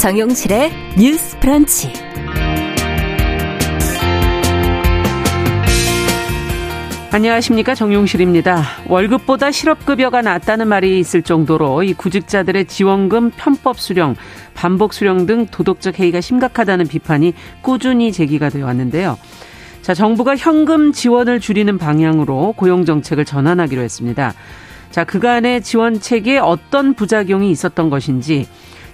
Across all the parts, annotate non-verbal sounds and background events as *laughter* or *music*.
정용실의 뉴스 프런치. 안녕하십니까 정용실입니다. 월급보다 실업급여가 낫다는 말이 있을 정도로 이 구직자들의 지원금 편법 수령, 반복 수령 등 도덕적 해이가 심각하다는 비판이 꾸준히 제기가 되어 왔는데요. 자, 정부가 현금 지원을 줄이는 방향으로 고용 정책을 전환하기로 했습니다. 자, 그간의 지원책에 어떤 부작용이 있었던 것인지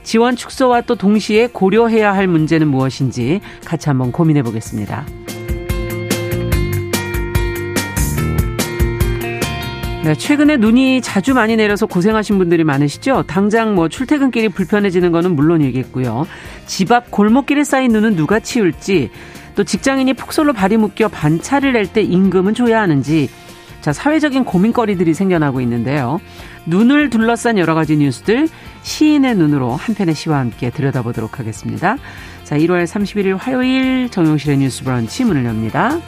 지원 축소와 또 동시에 고려해야 할 문제는 무엇인지 같이 한번 고민해 보겠습니다. 네, 최근에 눈이 자주 많이 내려서 고생하신 분들이 많으시죠? 당장 뭐 출퇴근길이 불편해지는 거는 물론이겠고요. 집 앞 골목길에 쌓인 눈은 누가 치울지, 또 직장인이 폭설로 발이 묶여 반차를 낼 때 임금은 줘야 하는지, 자, 사회적인 고민거리들이 생겨나고 있는데요. 눈을 둘러싼 여러 가지 뉴스들 시인의 눈으로 한 편의 시와 함께 들여다보도록 하겠습니다. 자, 1월 31일 화요일 정용실의 뉴스 브런치 문을 엽니다.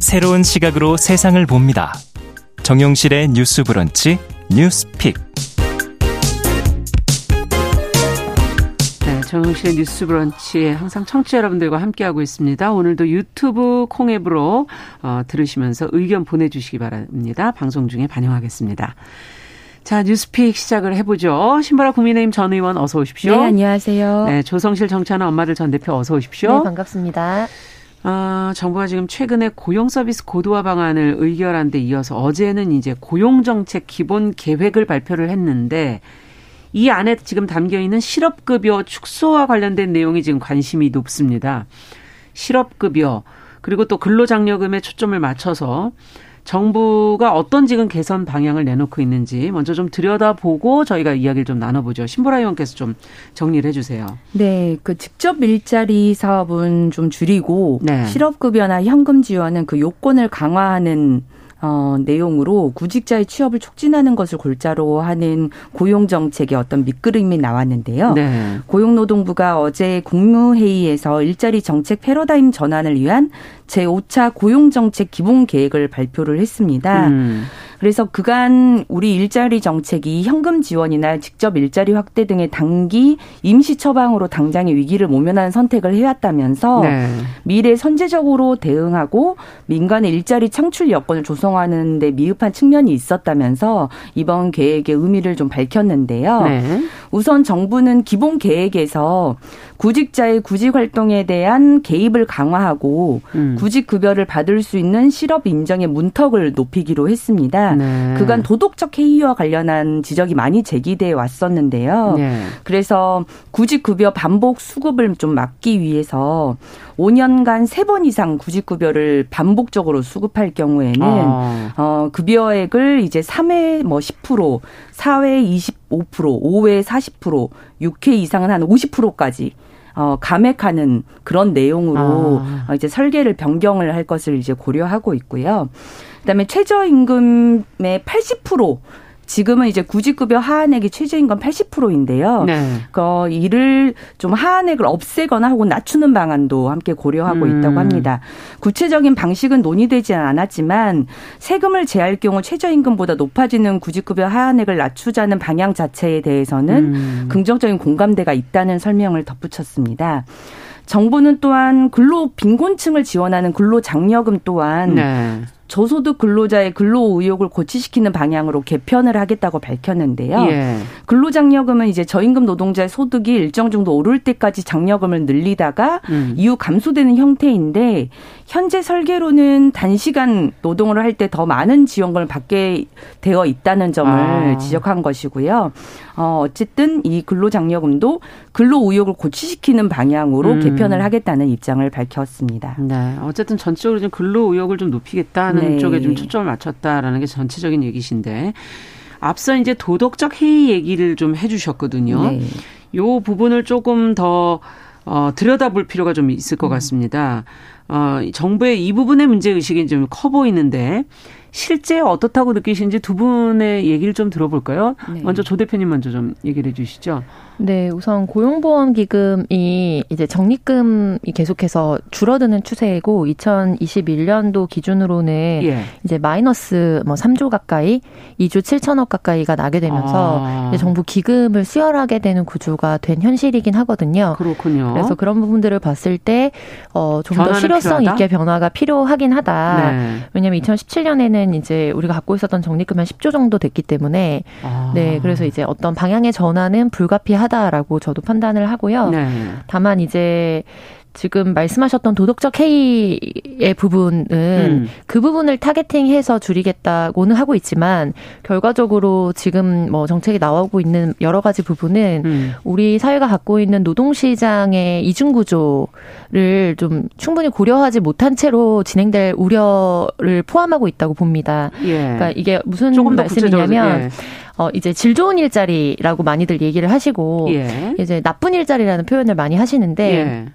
새로운 시각으로 세상을 봅니다. 정용실의 뉴스 브런치 뉴스 픽. 정용실의 뉴스 브런치에 항상 청취자 여러분들과 함께하고 있습니다. 오늘도 유튜브 콩앱으로 어, 들으시면서 의견 보내주시기 바랍니다. 방송 중에 반영하겠습니다. 자, 뉴스픽 시작을 해보죠. 신보라 국민의힘 전 의원 어서 오십시오. 네, 안녕하세요. 네, 조성실 정치하는 엄마들 전 대표 어서 오십시오. 네, 반갑습니다. 아, 정부가 지금 최근에 고용 서비스 고도화 방안을 의결한 데 이어서 어제는 이제 고용 정책 기본 계획을 발표를 했는데 이 안에 지금 담겨 있는 실업급여 축소와 관련된 내용이 지금 관심이 높습니다. 실업급여 그리고 또 근로장려금에 초점을 맞춰서 정부가 어떤 지금 개선 방향을 내놓고 있는지 먼저 좀 들여다보고 저희가 이야기를 좀 나눠보죠. 신보라 의원께서 좀 정리를 해주세요. 네, 그 직접 일자리 사업은 좀 줄이고 네. 실업급여나 현금 지원은 그 요건을 강화하는 어, 내용으로 구직자의 취업을 촉진하는 것을 골자로 하는 고용 정책의 어떤 밑그림이 나왔는데요. 네. 고용노동부가 어제 국무회의에서 일자리 정책 패러다임 전환을 위한 제5차 고용 정책 기본 계획을 발표를 했습니다. 음. 그래서 그간 우리 일자리 정책이 현금 지원이나 직접 일자리 확대 등의 단기 임시 처방으로 당장의 위기를 모면하는 선택을 해왔다면서 네. 미래 선제적으로 대응하고 민간의 일자리 창출 여건을 조성하는 데 미흡한 측면이 있었다면서 이번 계획의 의미를 좀 밝혔는데요. 네. 우선 정부는 기본 계획에서 구직자의 구직 활동에 대한 개입을 강화하고 음. 구직 급여를 받을 수 있는 실업 인정의 문턱을 높이기로 했습니다. 네. 그간 도덕적 해이와 관련한 지적이 많이 제기돼 왔었는데요. 네. 그래서 구직 급여 반복 수급을 좀 막기 위해서 5년간 3번 이상 구직 급여를 반복적으로 수급할 경우에는 어. 어 급여액을 이제 3회 뭐 10%, 4회 25%, 5회 40%, 6회 이상은 한 50%까지 어, 감액하는 그런 내용으로 아. 이제 설계를 변경을 할 것을 이제 고려하고 있고요. 그다음에 최저임금의 80% 지금은 이제 구직급여 하한액이 최저임금 80%인데요. 네. 그 이를 좀 하한액을 없애거나 혹은 낮추는 방안도 함께 고려하고 음. 있다고 합니다. 구체적인 방식은 논의되지 않았지만 세금을 제할 경우 최저임금보다 높아지는 구직급여 하한액을 낮추자는 방향 자체에 대해서는 음. 긍정적인 공감대가 있다는 설명을 덧붙였습니다. 정부는 또한 근로 빈곤층을 지원하는 근로장려금 또한 네. 저소득 근로자의 근로 의욕을 고취시키는 방향으로 개편을 하겠다고 밝혔는데요. 예. 근로장려금은 이제 저임금 노동자의 소득이 일정 정도 오를 때까지 장려금을 늘리다가 음. 이후 감소되는 형태인데 현재 설계로는 단시간 노동을 할 때 더 많은 지원금을 받게 되어 있다는 점을 아. 지적한 것이고요. 어, 어쨌든 이 근로장려금도 근로 의욕을 고취시키는 방향으로 음. 개편을 하겠다는 입장을 밝혔습니다. 네. 어쨌든 전체적으로 좀 근로 의욕을 좀 높이겠다는 네. 쪽에 좀 초점을 맞췄다라는 게 전체적인 얘기신데 앞서 이제 도덕적 해이 얘기를 좀 해주셨거든요. 네. 요 부분을 조금 더 어, 들여다볼 필요가 좀 있을 것 음. 같습니다. 어, 정부의 이 부분의 문제 의식이 좀 커 보이는데 실제 어떻다고 느끼시는지 두 분의 얘기를 좀 들어볼까요? 네. 먼저 조 대표님 먼저 좀 얘기를 해주시죠. 네, 우선 고용보험 기금이 이제 적립금이 계속해서 줄어드는 추세이고 2021년도 기준으로는 예. 이제 마이너스 뭐 3조 가까이 2조 7천억 가까이가 나게 되면서 아. 이제 정부 기금을 수혈하게 되는 구조가 된 현실이긴 하거든요. 그렇군요. 그래서 그런 부분들을 봤을 때 어, 좀 더 실효성 필요하다? 있게 변화가 필요하긴 하다. 네. 왜냐하면 2017년에는 이제 우리가 갖고 있었던 적립금 한 10조 정도 됐기 때문에 아. 네, 그래서 이제 어떤 방향의 전환은 불가피하 다라고 저도 판단을 하고요. 네. 다만 이제 지금 말씀하셨던 도덕적 해이의 부분은 음. 그 부분을 타겟팅해서 줄이겠다고는 하고 있지만 결과적으로 지금 뭐 정책이 나오고 있는 여러 가지 부분은 음. 우리 사회가 갖고 있는 노동 시장의 이중 구조를 좀 충분히 고려하지 못한 채로 진행될 우려를 포함하고 있다고 봅니다. 예. 그러니까 이게 무슨 말씀이냐면 예. 어 이제 질 좋은 일자리라고 많이들 얘기를 하시고 예. 이제 나쁜 일자리라는 표현을 많이 하시는데 예.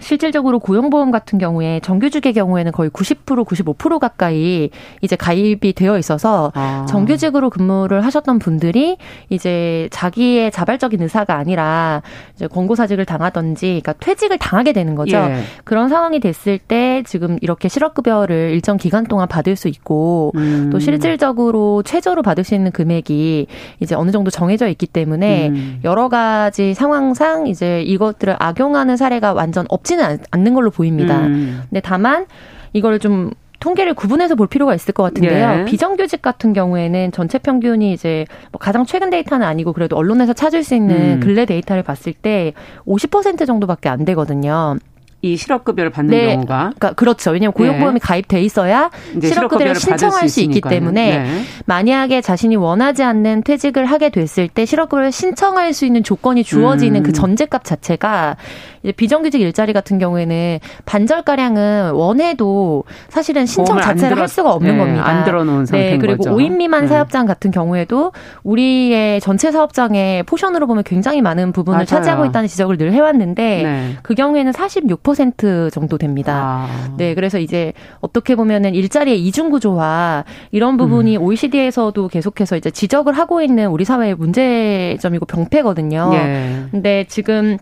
실질적으로 고용보험 같은 경우에 정규직의 경우에는 거의 90% 95% 가까이 이제 가입이 되어 있어서 아. 정규직으로 근무를 하셨던 분들이 이제 자기의 자발적인 의사가 아니라 이제 권고사직을 당하던지 그러니까 퇴직을 당하게 되는 거죠. 예. 그런 상황이 됐을 때 지금 이렇게 실업급여를 일정 기간 동안 받을 수 있고 음. 또 실질적으로 최저로 받을 수 있는 금액이 이제 어느 정도 정해져 있기 때문에 음. 여러 가지 상황상 이제 이것들을 악용하는 사례가 완전 없 없지는 않는 걸로 보입니다. 음. 근데 다만 이거를 좀 통계를 구분해서 볼 필요가 있을 것 같은데요. 예. 비정규직 같은 경우에는 전체 평균이 이제 뭐 가장 최근 데이터는 아니고 그래도 언론에서 찾을 수 있는 음. 근래 데이터를 봤을 때 50% 정도밖에 안 되거든요. 이 실업급여를 받는 네. 경우가 그러니까 그렇죠. 왜냐하면 고용보험이 네. 가입돼 있어야 실업급여를 신청할 수, 있기 때문에 네. 만약에 자신이 원하지 않는 퇴직을 하게 됐을 때 실업급여를 신청할 수 있는 조건이 주어지는 그 음. 그 전제값 자체가 비정규직 일자리 같은 경우에는 반절 가량은 원해도 사실은 신청 자체를 들어, 할 수가 없는 네, 겁니다. 안 들어놓은 네, 상태인 네, 그리고 거죠. 5인 미만 네. 사업장 같은 경우에도 우리의 전체 사업장의 포션으로 보면 굉장히 많은 부분을 맞아요. 차지하고 있다는 지적을 늘 해왔는데 네. 그 경우에는 46% 정도 됩니다. 아. 네, 그래서 이제 어떻게 보면은 일자리의 이중 구조와 이런 부분이 음. OECD에서도 계속해서 이제 지적을 하고 있는 우리 사회의 문제점이고 병폐거든요. 예. 근데 지금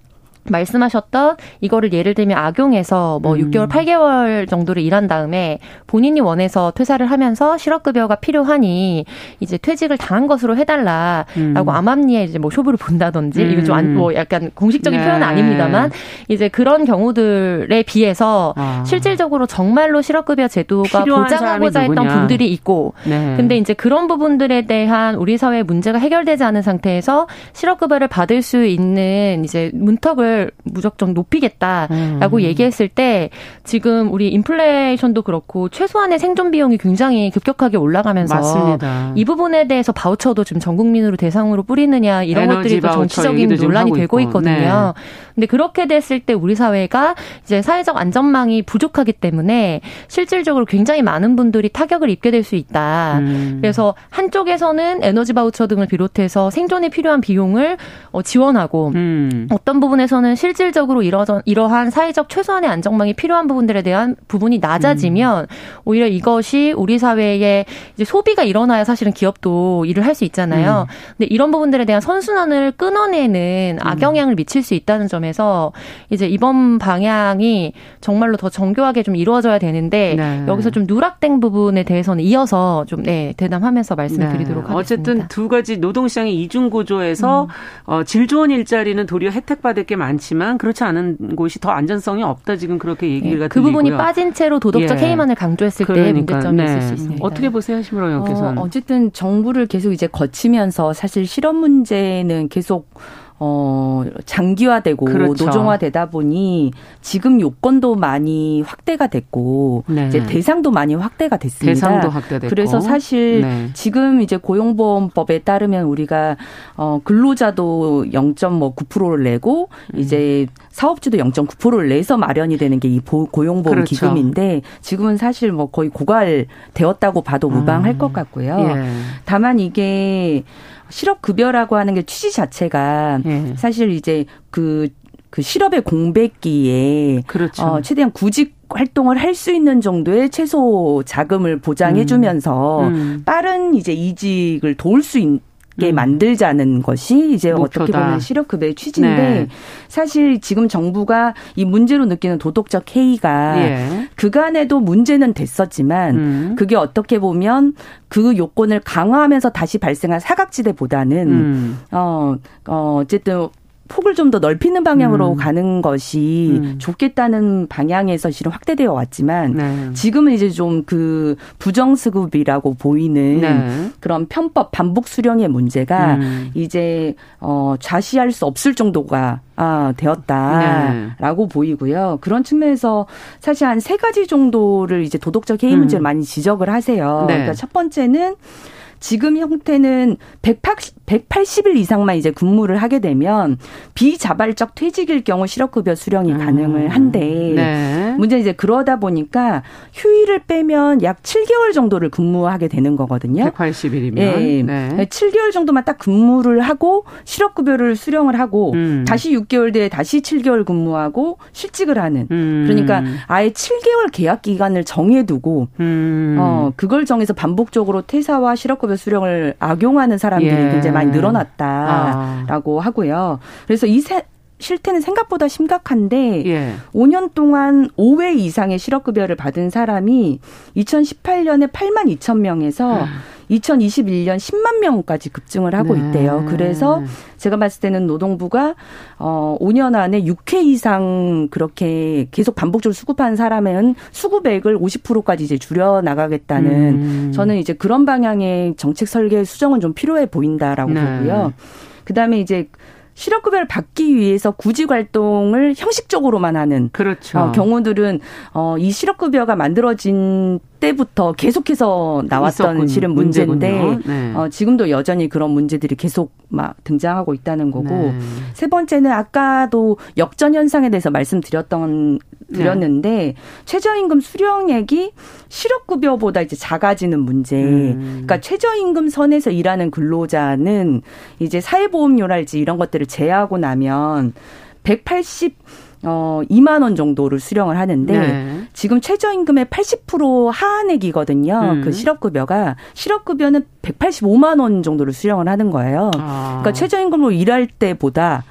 말씀하셨던 이거를 예를 들면 악용해서 뭐 음. 6개월, 8개월 정도를 일한 다음에 본인이 원해서 퇴사를 하면서 실업급여가 필요하니 이제 퇴직을 당한 것으로 해달라라고 음. 암암리에 이제 뭐 쇼부를 본다든지 음. 이거 좀뭐 약간 공식적인 네. 표현은 아닙니다만 이제 그런 경우들에 비해서 아. 실질적으로 정말로 실업급여 제도가 보장하고자 했던 분들이 있고 네. 근데 이제 그런 부분들에 대한 우리 사회 문제가 해결되지 않은 상태에서 실업급여를 받을 수 있는 이제 문턱을 수익을 무작정 높이겠다라고 음. 얘기했을 때 지금 우리 인플레이션도 그렇고 최소한의 생존 비용이 굉장히 급격하게 올라가면서 맞습니다. 이 부분에 대해서 바우처도 지금 전 국민으로 대상으로 뿌리느냐 이런 것들이 또 정치적인 논란이 되고 있고. 있거든요. 네. 근데 그렇게 됐을 때 우리 사회가 이제 사회적 안전망이 부족하기 때문에 실질적으로 굉장히 많은 분들이 타격을 입게 될 수 있다. 음. 그래서 한쪽에서는 에너지 바우처 등을 비롯해서 생존에 필요한 비용을 어, 지원하고 음. 어떤 부분에서는 대해서는 실질적으로 이러, 이러한 사회적 최소한의 안정망이 필요한 부분들에 대한 부분이 낮아지면 음. 오히려 이것이 우리 사회에 이제 소비가 일어나야 사실은 기업도 일을 할 수 있잖아요. 음. 근데 이런 부분들에 대한 선순환을 끊어내는 음. 악영향을 미칠 수 있다는 점에서 이제 이번 방향이 정말로 더 정교하게 좀 이루어져야 되는데 네. 여기서 좀 누락된 부분에 대해서는 이어서 좀 네, 대담하면서 말씀드리도록 네. 하겠습니다. 어쨌든 두 가지 노동시장의 이중 구조에서 음. 어, 질 좋은 일자리는 도리어 혜택받을 게 많. 많지만 그렇지 않은 곳이 더 안전성이 없다 지금 그렇게 얘기가 네, 그 부분이 빠진 채로 도덕적 예. 해이만을 강조했을 그러니까, 때 문제점이 네. 있을 수 있습니다. 어떻게 보세요, 심으로 의원께서는? 어, 어쨌든 정부를 계속 이제 거치면서 사실 실업 문제는 계속 어, 장기화되고 그렇죠. 노정화되다 보니 지금 요건도 많이 확대가 됐고 네. 이제 대상도 많이 확대가 됐습니다. 대상도 확대됐고. 그래서 사실 네. 지금 이제 고용보험법에 따르면 우리가 어 근로자도 0.9%를 내고 음. 이제 사업주도 0.9%를 내서 마련이 되는 게 이 고용보험 그렇죠. 기금인데 지금은 사실 뭐 거의 고갈되었다고 봐도 무방할 음. 것 같고요. 예. 다만 이게 실업급여라고 하는 게 취지 자체가 예. 사실 이제 그, 그 실업의 공백기에 그렇죠. 어, 최대한 구직 활동을 할 수 있는 정도의 최소 자금을 보장해 주면서 음. 음. 빠른 이제 이직을 도울 수 있는 게 음. 만들자는 것이 이제 목표다. 어떻게 보면 실업급여의 취지인데 네. 사실 지금 정부가 이 문제로 느끼는 도덕적 해이가 예. 그간에도 문제는 됐었지만 음. 그게 어떻게 보면 그 요건을 강화하면서 다시 발생한 사각지대보다는 음. 어, 어 어쨌든 폭을 좀 더 넓히는 방향으로 음. 가는 것이 음. 좋겠다는 방향에서 실은 확대되어 왔지만 네. 지금은 이제 좀 그 부정수급이라고 보이는 네. 그런 편법 반복 수령의 문제가 음. 이제 어 좌시할 수 없을 정도가 아, 되었다라고 네. 보이고요. 그런 측면에서 사실 한 세 가지 정도를 이제 도덕적 해이 문제를 음. 많이 지적을 하세요. 네. 그러니까 첫 번째는 지금 형태는 180, 180일 이상만 이제 근무를 하게 되면 비자발적 퇴직일 경우 실업급여 수령이 음. 가능을 한데 네. 문제는 이제 그러다 보니까 휴일을 빼면 약 7개월 정도를 근무하게 되는 거거든요. 180일이면. 예. 네. 7개월 정도만 딱 근무를 하고 실업급여를 수령을 하고 음. 다시 6개월 뒤에 다시 7개월 근무하고 실직을 하는. 음. 그러니까 아예 7개월 계약 기간을 정해두고 음. 어 그걸 정해서 반복적으로 퇴사와 실업급여 수령을 악용하는 사람들이 예. 굉장히 많이 늘어났다라고 아. 하고요. 그래서 이 세, 실태는 생각보다 심각한데 예. 5년 동안 5회 이상의 실업급여를 받은 사람이 2018년에 8만 2천 명에서 음. 2021년 10만 명까지 급증을 하고 네. 있대요. 그래서 제가 봤을 때는 노동부가 어 5년 안에 6회 이상 그렇게 계속 반복적으로 수급한 사람은 수급액을 50%까지 이제 줄여 나가겠다는 음. 저는 이제 그런 방향의 정책 설계 수정은 좀 필요해 보인다라고 네. 보고요. 그다음에 이제 실업급여를 받기 위해서 구직 활동을 형식적으로만 하는 그렇죠. 어, 경우들은 어, 이 실업급여가 만들어진 때부터 계속해서 나왔던 실은 문제인데 네. 어, 지금도 여전히 그런 문제들이 계속 막 등장하고 있다는 거고 네. 세 번째는 아까도 역전 현상에 대해서 말씀드렸던 드렸는데 네. 최저임금 수령액이 실업급여보다 이제 작아지는 문제. 음. 그러니까 최저임금 선에서 일하는 근로자는 이제 사회보험료랄지 이런 것들을 제하고 나면 180 어, 2만 원 정도를 수령을 하는데 네. 지금 최저임금의 80% 하한액이거든요. 음. 그 실업급여가 실업급여는 185만 원 정도를 수령을 하는 거예요. 아. 그러니까 최저임금으로 일할 때보다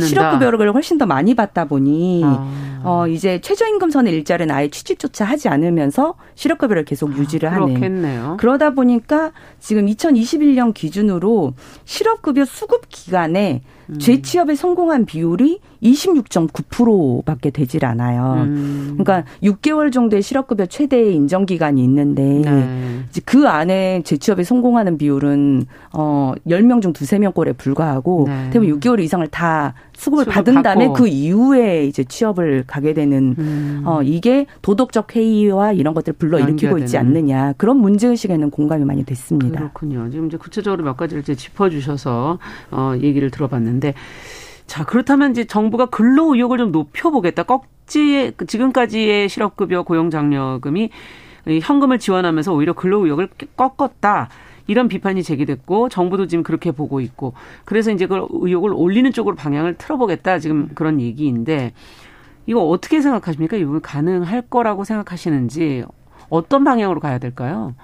실업급여를 훨씬 더 많이 받다 보니 아. 어, 이제 최저임금 선의 일자리는 아예 취직조차 하지 않으면서 실업급여를 계속 유지를 아, 하는. 그러다 보니까 지금 2021년 기준으로 실업급여 수급 기간에 음. 재취업에 성공한 비율이 26.9% 밖에 되질 않아요. 음. 그러니까 6개월 정도의 실업급여 최대 인정 기간이 있는데 네. 이제 그 안에 재취업에 성공하는 비율은 어 10명 중 두세 명 꼴에 불과하고 네. 대부분 6개월 이상을 다 수급을 받은 다음에 그 이후에 이제 취업을 가게 되는 음. 어 이게 도덕적 회의와 이런 것들을 불러일으키고 있지 않느냐 그런 문제 의식에는 공감이 많이 됐습니다. 그렇군요. 지금 이제 구체적으로 몇 가지를 이제 짚어주셔서 어 얘기를 들어봤는데 자 그렇다면 이제 정부가 근로 의욕을 좀 높여보겠다. 꺽지 지금까지의 실업급여 고용장려금이 현금을 지원하면서 오히려 근로 의욕을 꺾었다. 이런 비판이 제기됐고 정부도 지금 그렇게 보고 있고 그래서 이제 그걸 의혹을 올리는 쪽으로 방향을 틀어보겠다 지금 그런 얘기인데 이거 어떻게 생각하십니까? 이거 가능할 거라고 생각하시는지 어떤 방향으로 가야 될까요?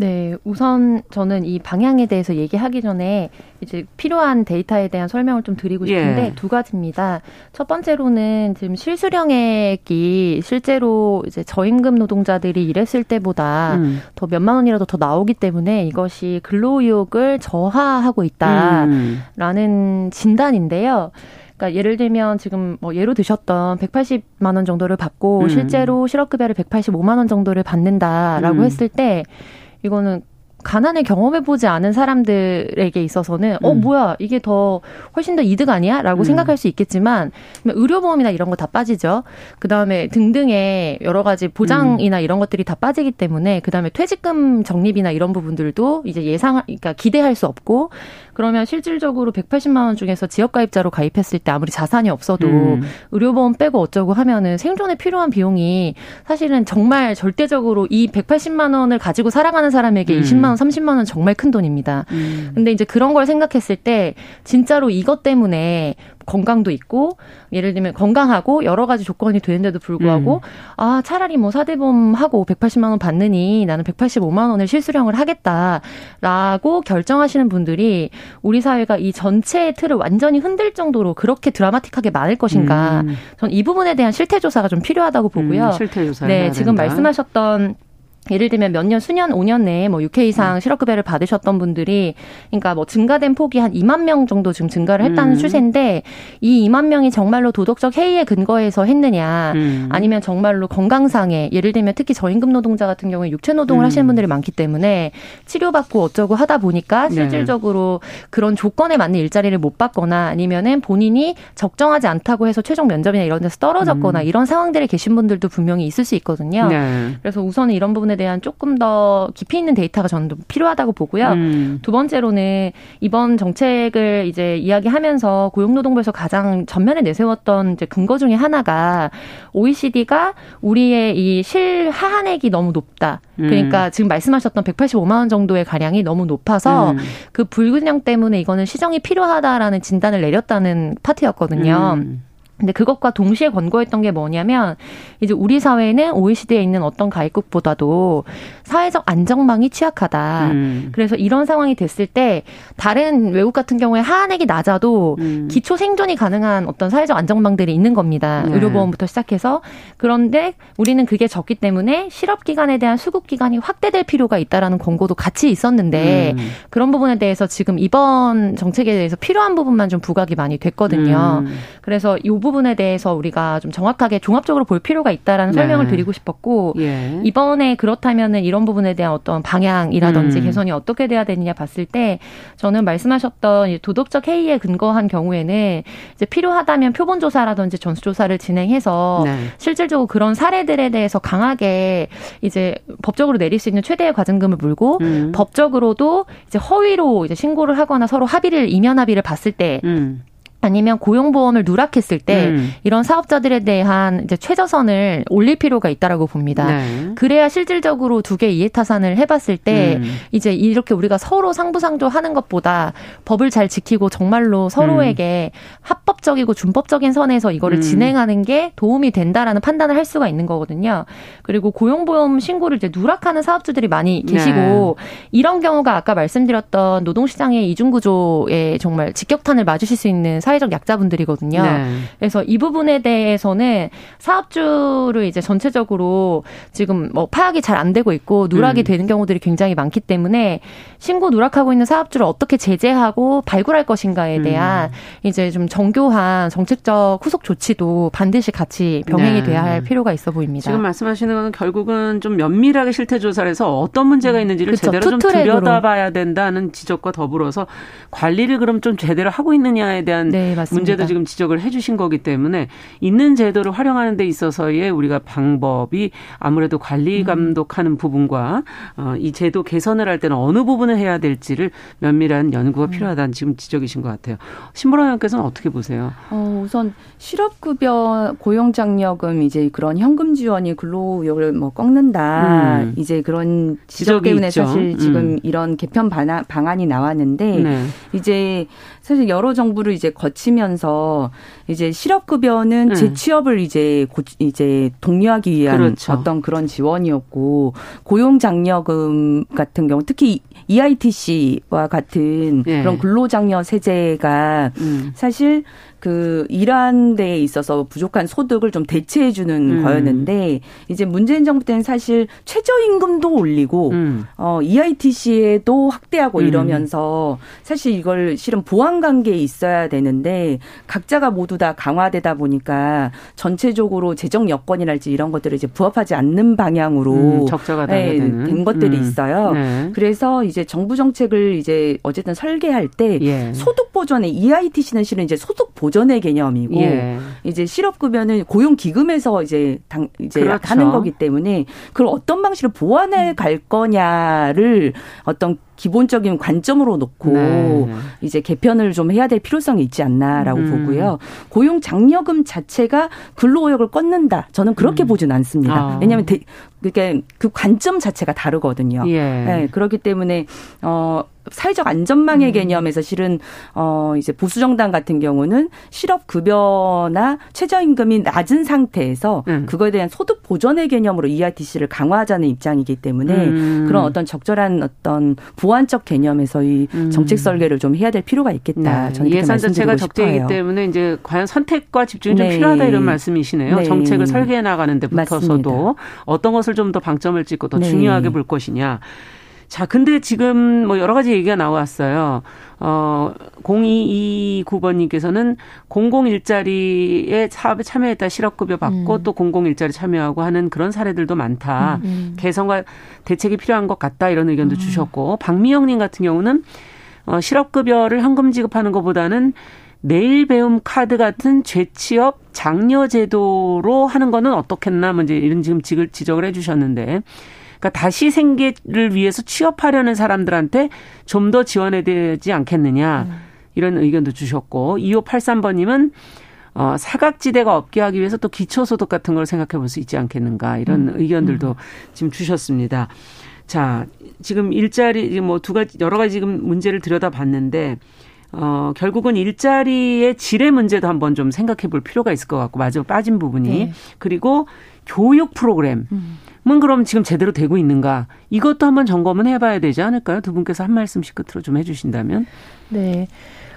네, 우선 저는 이 방향에 대해서 얘기하기 전에 이제 필요한 데이터에 대한 설명을 좀 드리고 싶은데 예. 두 가지입니다. 첫 번째로는 지금 실수령액이 실제로 이제 저임금 노동자들이 일했을 때보다 음. 더 몇만 원이라도 더 나오기 때문에 이것이 근로의욕을 저하하고 있다라는 음. 진단인데요. 그러니까 예를 들면 지금 뭐 예로 드셨던 180만 원 정도를 받고 음. 실제로 실업급여를 185만 원 정도를 받는다라고 음. 했을 때 이거는 가난을 경험해보지 않은 사람들에게 있어서는 어, 음. 어 뭐야 이게 더 훨씬 더 이득 아니야?라고 음. 생각할 수 있겠지만 의료보험이나 이런 거 다 빠지죠. 그 다음에 등등의 여러 가지 보장이나 음. 이런 것들이 다 빠지기 때문에 그 다음에 퇴직금 적립이나 이런 부분들도 이제 예상 그러니까 기대할 수 없고 그러면 실질적으로 180만 원 중에서 지역가입자로 가입했을 때 아무리 자산이 없어도 음. 의료보험 빼고 어쩌고 하면은 생존에 필요한 비용이 사실은 정말 절대적으로 이 180만 원을 가지고 살아가는 사람에게 음. 20만 원, 30만 원 정말 큰 돈입니다. 음. 근데 이제 그런 걸 생각했을 때 진짜로 이것 때문에 건강도 있고 예를 들면 건강하고 여러 가지 조건이 되는데도 불구하고 음. 아 차라리 뭐 사대보험 하고 180만 원 받느니 나는 185만 원을 실수령을 하겠다라고 결정하시는 분들이 우리 사회가 이 전체의 틀을 완전히 흔들 정도로 그렇게 드라마틱하게 많을 것인가? 음. 전이 부분에 대한 실태 조사가 좀 필요하다고 보고요. 음, 실태 조사. 네, 지금 된다. 말씀하셨던 예를 들면 몇 년, 수년, 5년 내에 뭐 6회 이상 음. 실업급여를 받으셨던 분들이, 그러니까 뭐 증가된 폭이 한 2만 명 정도 지금 증가를 했다는 음. 추세인데, 이 2만 명이 정말로 도덕적 해이에 근거해서 했느냐, 음. 아니면 정말로 건강상에, 예를 들면 특히 저임금 노동자 같은 경우에 육체 노동을 음. 하시는 분들이 많기 때문에 치료받고 어쩌고 하다 보니까 네. 실질적으로 네. 그런 조건에 맞는 일자리를 못 받거나 아니면은 본인이 적정하지 않다고 해서 최종 면접이나 이런 데서 떨어졌거나 음. 이런 상황들에 계신 분들도 분명히 있을 수 있거든요. 네. 그래서 우선은 이런 부분 부분에 대한 조금 더 깊이 있는 데이터가 저는 필요하다고 보고요. 음. 두 번째로는 이번 정책을 이제 이야기하면서 고용노동부에서 가장 전면에 내세웠던 이제 근거 중에 하나가 OECD가 우리의 이 실하한액이 너무 높다. 음. 그러니까 음. 지금 말씀하셨던 185만 원 정도의 가량이 너무 높아서 음. 그 불균형 때문에 이거는 시정이 필요하다라는 진단을 내렸다는 파트였거든요. 음. 근데 그것과 동시에 권고했던 게 뭐냐면 이제 우리 사회는 OECD에 있는 어떤 가입국보다도 사회적 안정망이 취약하다. 음. 그래서 이런 상황이 됐을 때 다른 외국 같은 경우에 하한액이 낮아도 음. 기초 생존이 가능한 어떤 사회적 안정망들이 있는 겁니다. 네. 의료보험부터 시작해서 그런데 우리는 그게 적기 때문에 실업 기간에 대한 수급 기간이 확대될 필요가 있다라는 권고도 같이 있었는데 음. 그런 부분에 대해서 지금 이번 정책에 대해서 필요한 부분만 좀 부각이 많이 됐거든요. 음. 그래서 이 부분 부분에 대해서 우리가 좀 정확하게 종합적으로 볼 필요가 있다라는 네. 설명을 드리고 싶었고 예. 이번에 그렇다면은 이런 부분에 대한 어떤 방향이라든지 음. 개선이 어떻게 돼야 되느냐 봤을 때 저는 말씀하셨던 도덕적 해이에 근거한 경우에는 이제 필요하다면 표본 조사라든지 전수 조사를 진행해서 네. 실질적으로 그런 사례들에 대해서 강하게 이제 법적으로 내릴 수 있는 최대의 과징금을 물고 음. 법적으로도 이제 허위로 이제 신고를 하거나 서로 합의를 이면 합의를 봤을 때 음. 아니면 고용보험을 누락했을 때 음. 이런 사업자들에 대한 이제 최저선을 올릴 필요가 있다라고 봅니다. 네. 그래야 실질적으로 두 개 이해타산을 해봤을 때 음. 이제 이렇게 우리가 서로 상부상조하는 것보다 법을 잘 지키고 정말로 서로에게 음. 합법적이고 준법적인 선에서 이거를 음. 진행하는 게 도움이 된다라는 판단을 할 수가 있는 거거든요. 그리고 고용보험 신고를 이제 누락하는 사업주들이 많이 계시고 네. 이런 경우가 아까 말씀드렸던 노동시장의 이중구조에 정말 직격탄을 맞으실 수 있는 사회적 약자분들이거든요. 네. 그래서 이 부분에 대해서는 사업주를 이제 전체적으로 지금 뭐 파악이 잘 안 되고 있고 누락이 음. 되는 경우들이 굉장히 많기 때문에 신고 누락하고 있는 사업주를 어떻게 제재하고 발굴할 것인가에 음. 대한 음. 이제 좀 정교한 정책적 후속 조치도 반드시 같이 병행이 네. 돼야 할 필요가 있어 보입니다. 지금 말씀하시는 건 결국은 좀 면밀하게 실태 조사를 해서 어떤 문제가 음. 있는지를 그렇죠. 제대로 좀 들여다봐야 된다는 지적과 더불어서 관리를 그럼 좀 제대로 하고 있느냐에 대한 네. 네, 문제도 지금 지적을 해주신 거기 때문에 있는 제도를 활용하는 데 있어서의 우리가 방법이 아무래도 관리 음. 감독하는 음. 부분과 어, 이 제도 개선을 할 때는 어느 부분을 해야 될지를 면밀한 연구가 음. 필요하다는 지금 지적이신 것 같아요. 신보라 의원께서는 어떻게 보세요? 어, 우선 실업급여 고용장려금 이제 그런 현금 지원이 근로력을 뭐 꺾는다. 음. 이제 그런 지적 때문에 있죠. 사실 지금 음. 이런 개편 방안 이 나왔는데 네. 이제 사실 여러 정부를 이제 거치면서 이제 실업급여는 음. 재취업을 이제 고, 이제 독려하기 위한 그렇죠. 어떤 그런 지원이었고 고용장려금 같은 경우 특히 EITC와 같은 네. 그런 근로장려 세제가 음. 사실 그 일한 데에 있어서 부족한 소득을 좀 대체해 주는 음. 거였는데 이제 문재인 정부 때는 사실 최저임금도 올리고 음. 어 EITC에도 확대하고 음. 이러면서 사실 이걸 실은 보완 관계에 있어야 되는데 각자가 모두 다 강화되다 보니까 전체적으로 재정 여건이랄지 이런 것들을 이제 부합하지 않는 방향으로 음, 적자가 네, 된 것들이 음. 있어요. 네. 그래서 이제 정부 정책을 이제 어쨌든 설계할 때 예. 소득 보전에 EITC는 실은 이제 소득 보전 보전의 개념이고 예. 이제 실업급여는 고용기금에서 이제 당 이제 그렇죠. 하는 거기 때문에 그걸 어떤 방식으로 보완해 갈 거냐를 어떤 기본적인 관점으로 놓고 네. 이제 개편을 좀 해야 될 필요성이 있지 않나라고 음. 보고요. 고용 장려금 자체가 근로의욕을 꺾는다. 저는 그렇게 음. 보진 않습니다. 아. 왜냐하면 그러니까 그 관점 자체가 다르거든요. 예. 네, 그렇기 때문에 어 사회적 안전망의 음. 개념에서 실은 어 이제 보수 정당 같은 경우는 실업 급여나 최저임금이 낮은 상태에서 음. 그거에 대한 소득 보전의 개념으로 ERTC를 강화하자는 입장이기 때문에 음. 그런 어떤 적절한 어떤 보완적 개념에서 이 음. 정책 설계를 좀 해야 될 필요가 있겠다. 네. 저는 예산 자체가 적재이기 때문에 이제 과연 선택과 집중이 네. 좀 필요하다 이런 말씀이시네요. 네. 정책을 설계해 나가는 데 붙어서도 어떤 것을 좀 더 방점을 찍고 더 네. 중요하게 볼 것이냐. 자, 근데 지금 뭐 여러 가지 얘기가 나왔어요. 어, 0229번님께서는 공공 일자리에 사업에 참여했다 실업급여 받고 음. 또 공공 일자리 참여하고 하는 그런 사례들도 많다. 음, 음. 개선과 대책이 필요한 것 같다 이런 의견도 음. 주셨고 박미영님 같은 경우는 어, 실업급여를 현금 지급하는 것보다는 내일 배움 카드 같은 재취업 장려 제도로 하는 거는 어떻겠나 뭐 이런 지금 지적을 해주셨는데 그러니까 다시 생계를 위해서 취업하려는 사람들한테 좀 더 지원해야 되지 않겠느냐. 음. 이런 의견도 주셨고 2583번님은 어, 사각지대가 없게 하기 위해서 또 기초소득 같은 걸 생각해 볼 수 있지 않겠는가 이런 음. 의견들도 음. 지금 주셨습니다. 자, 지금 일자리 뭐 두 가지 여러 가지 지금 문제를 들여다봤는데 어, 결국은 일자리의 질의 문제도 한번 좀 생각해 볼 필요가 있을 것 같고 마지막 빠진 부분이 네. 그리고 교육 프로그램. 음. 은 그럼 지금 제대로 되고 있는가? 이것도 한번 점검은 해봐야 되지 않을까요? 두 분께서 한 말씀씩 끝으로 좀 해주신다면. 네.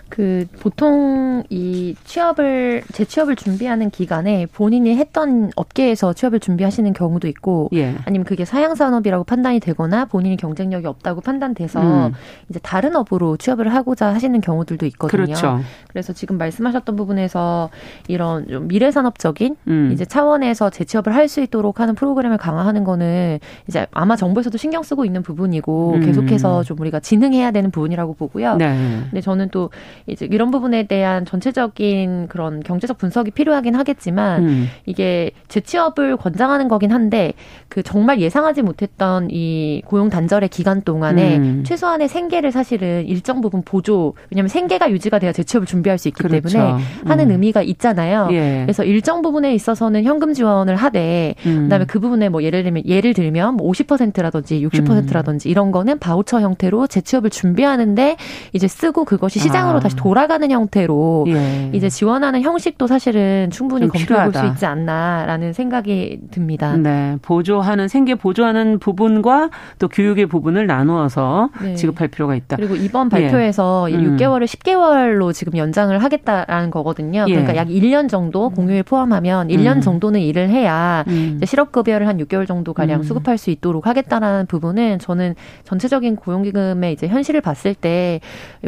그 보통 이 취업을 재취업을 준비하는 기간에 본인이 했던 업계에서 취업을 준비하시는 경우도 있고 예. 아니면 그게 사양 산업이라고 판단이 되거나 본인이 경쟁력이 없다고 판단돼서 음. 이제 다른 업으로 취업을 하고자 하시는 경우들도 있거든요. 그렇죠. 그래서 지금 말씀하셨던 부분에서 이런 좀 미래 산업적인 음. 이제 차원에서 재취업을 할 수 있도록 하는 프로그램을 강화하는 거는 이제 아마 정부에서도 신경 쓰고 있는 부분이고 음. 계속해서 좀 우리가 진행해야 되는 부분이라고 보고요. 네. 근데 저는 또 이제 이런 부분에 대한 전체적인 그런 경제적 분석이 필요하긴 하겠지만 음. 이게 재취업을 권장하는 거긴 한데 그 정말 예상하지 못했던 이 고용 단절의 기간 동안에 음. 최소한의 생계를 사실은 일정 부분 보조 왜냐하면 생계가 유지가 돼야 재취업을 준비할 수 있기 그렇죠. 때문에 하는 음. 의미가 있잖아요. 예. 그래서 일정 부분에 있어서는 현금 지원을 하되 음. 그다음에 그 부분에 뭐 예를 들면 예를 들면 뭐 50%라든지 60%라든지 이런 거는 바우처 형태로 재취업을 준비하는데 이제 쓰고 그것이 시장으로 아. 다시 돌아가는 형태로 예. 이제 지원하는 형식도 사실은 충분히 검토해 볼 수 있지 않나라는 생각이 듭니다. 네, 보조하는 생계 보조하는 부분과 또 교육의 부분을 나누어서 네. 지급할 필요가 있다. 그리고 이번 발표에서 예. 6개월을 10개월로 지금 연장을 하겠다라는 거거든요. 예. 그러니까 약 1년 정도 공휴일 포함하면 1년 음. 정도는 일을 해야 음. 실업급여를 한 6개월 정도 가량 음. 수급할 수 있도록 하겠다라는 부분은 저는 전체적인 고용기금의 이제 현실을 봤을 때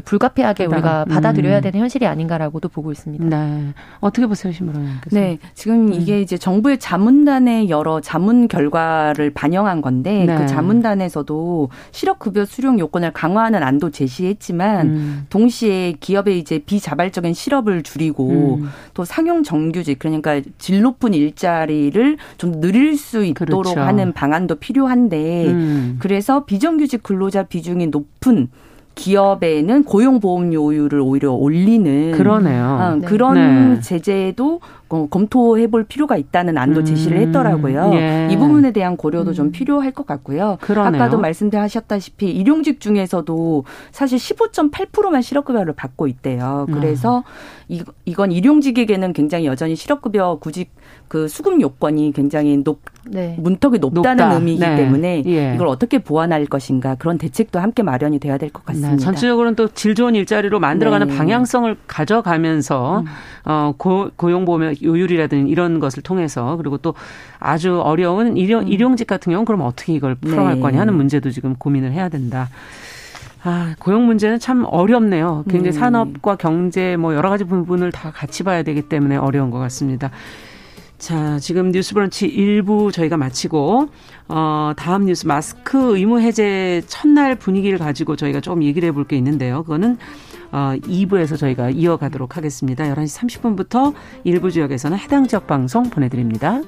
불가피하게 우리가 받아들여야 음. 되는 현실이 아닌가라고도 보고 있습니다. 네. 어떻게 보세요, 신부님 네. 지금 음. 이게 이제 정부의 자문단의 여러 자문 결과를 반영한 건데 네. 그 자문단에서도 실업급여 수령 요건을 강화하는 안도 제시했지만 음. 동시에 기업의 이제 비자발적인 실업을 줄이고 음. 또 상용 정규직 그러니까 질 높은 일자리를 좀 늘릴 수 있도록 그렇죠. 하는 방안도 필요한데 음. 그래서 비정규직 근로자 비중이 높은 기업에는 고용보험료율을 오히려 올리는 그러네요. 어, 그런 네. 제재도 어, 검토해 볼 필요가 있다는 안도 음. 제시를 했더라고요. 예. 이 부분에 대한 고려도 좀 음. 필요할 것 같고요. 그러네요. 아까도 말씀하셨다시피 일용직 중에서도 사실 15.8%만 실업급여를 받고 있대요. 그래서 음. 이, 이건 일용직에게는 굉장히 여전히 실업급여 구직 그 수급 요건이 굉장히 높 네. 문턱이 높다는 높다. 의미이기 네. 때문에 예. 이걸 어떻게 보완할 것인가 그런 대책도 함께 마련이 돼야 될 것 같습니다. 네. 전체적으로는 또 질 좋은 일자리로 만들어가는 네. 방향성을 가져가면서 음. 어, 고, 고용보험 요율이라든지 이런 것을 통해서 그리고 또 아주 어려운 일용, 음. 일용직 같은 경우는 그럼 어떻게 이걸 풀어갈 네. 거냐 하는 문제도 지금 고민을 해야 된다. 아, 고용 문제는 참 어렵네요. 굉장히 음. 산업과 경제 뭐 여러 가지 부분을 다 같이 봐야 되기 때문에 어려운 것 같습니다. 자, 지금 뉴스 브런치 1부 저희가 마치고, 어, 다음 뉴스 마스크 의무 해제 첫날 분위기를 가지고 저희가 좀 얘기를 해볼 게 있는데요. 그거는, 어, 2부에서 저희가 이어가도록 하겠습니다. 11시 30분부터 일부 지역에서는 해당 지역 방송 보내드립니다.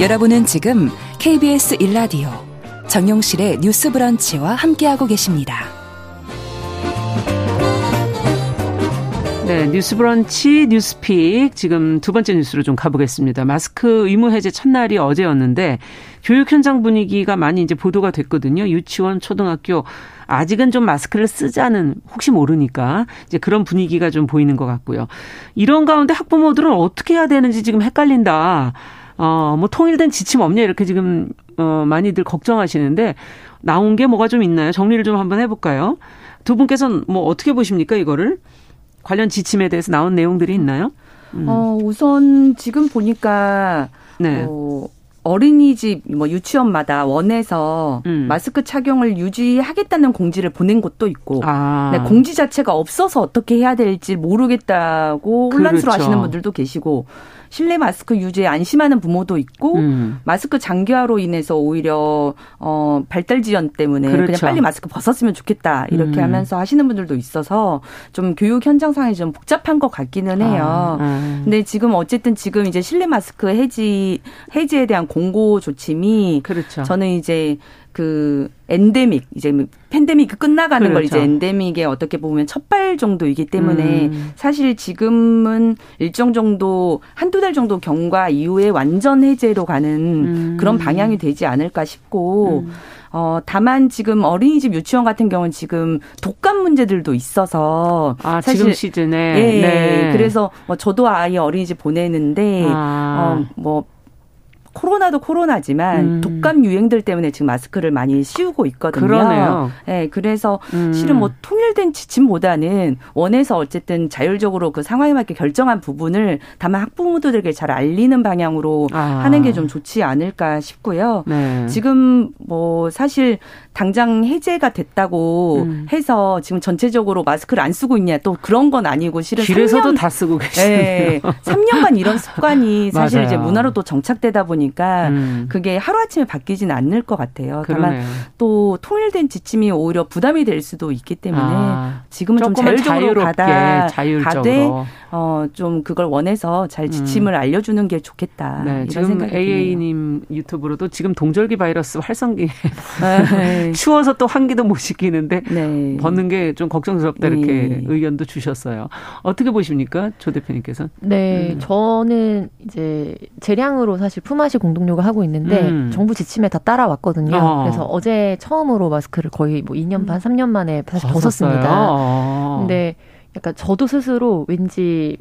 여러분은 지금 KBS 1라디오 정용실의 뉴스 브런치와 함께하고 계십니다. 네, 뉴스 브런치 뉴스픽 지금 두 번째 뉴스로 좀 가보겠습니다. 마스크 의무 해제 첫날이 어제였는데 교육 현장 분위기가 많이 이제 보도가 됐거든요. 유치원, 초등학교 아직은 좀 마스크를 쓰자는 혹시 모르니까 이제 그런 분위기가 좀 보이는 것 같고요. 이런 가운데 학부모들은 어떻게 해야 되는지 지금 헷갈린다. 어, 뭐 통일된 지침 없냐 이렇게 지금 어 많이들 걱정하시는데 나온 게 뭐가 좀 있나요? 정리를 좀 한번 해볼까요? 두 분께서는 뭐 어떻게 보십니까 이거를 관련 지침에 대해서 나온 내용들이 있나요? 음. 어 우선 지금 보니까 네. 어, 어린이집 뭐 유치원마다 원에서 음. 마스크 착용을 유지하겠다는 공지를 보낸 곳도 있고 아. 네, 공지 자체가 없어서 어떻게 해야 될지 모르겠다고 혼란스러워하시는 그렇죠. 분들도 계시고 실내 마스크 유지에 안심하는 부모도 있고 음. 마스크 장기화로 인해서 오히려 어 발달 지연 때문에 그렇죠. 그냥 빨리 마스크 벗었으면 좋겠다 이렇게 음. 하면서 하시는 분들도 있어서 좀 교육 현장상에 좀 복잡한 것 같기는 해요. 아, 아. 근데 지금 어쨌든 지금 이제 실내 마스크 해지 해지에 대한 공고 조침이 그렇죠. 저는 이제 그 엔데믹 이제 뭐 팬데믹 끝나가는 그렇죠. 걸 이제 그렇죠. 엔데믹에 어떻게 보면 첫발 정도이기 때문에 음. 사실 지금은 일정 정도 한두 달 정도 경과 이후에 완전 해제로 가는 음. 그런 방향이 되지 않을까 싶고 음. 어, 다만 지금 어린이집 유치원 같은 경우는 지금 독감 문제들도 있어서 아, 사실 지금 시즌에 예, 네. 그래서 뭐 저도 아이 어린이집 보내는데 아. 어, 뭐 코로나도 코로나지만 음. 독감 유행들 때문에 지금 마스크를 많이 씌우고 있거든요. 그러네요. 네, 그래서 음. 실은 뭐 통일된 지침보다는 원에서 어쨌든 자율적으로 그 상황에 맞게 결정한 부분을 다만 학부모들에게 잘 알리는 방향으로 아. 하는 게 좀 좋지 않을까 싶고요. 네. 지금 뭐 사실 당장 해제가 됐다고 음. 해서 지금 전체적으로 마스크를 안 쓰고 있냐 또 그런 건 아니고 실은 길에서도 3년, 다 쓰고 계시네요. 네, 3년간 이런 습관이 *laughs* 사실 이제 문화로 또 정착되다 보니 보니까 음. 그게 하루아침에 바뀌지는 않을 것 같아요. 그러네요. 다만 또 통일된 지침이 오히려 부담이 될 수도 있기 때문에 아, 지금은 좀 자율적으로 가다 자율적으로. 가되 어, 좀 그걸 원해서 잘 음. 지침을 음. 알려주는 게 좋겠다. 네, 지금 AA님 유튜브로도 지금 동절기 바이러스 활성기 네. 추워서 또 환기도 못 시키는데 네. 벗는 게 좀 걱정스럽다 이렇게 네. 의견도 주셨어요. 어떻게 보십니까, 조 대표님께서? 네, 음. 저는 이제 재량으로 사실 품앗이 공동료가 하고 있는데 음. 정부 지침에 다 따라왔거든요. 어. 그래서 어제 처음으로 마스크를 거의 뭐 2년 반, 3년 만에 다시 벗었습니다. 어. 근데 약간 저도 스스로 왠지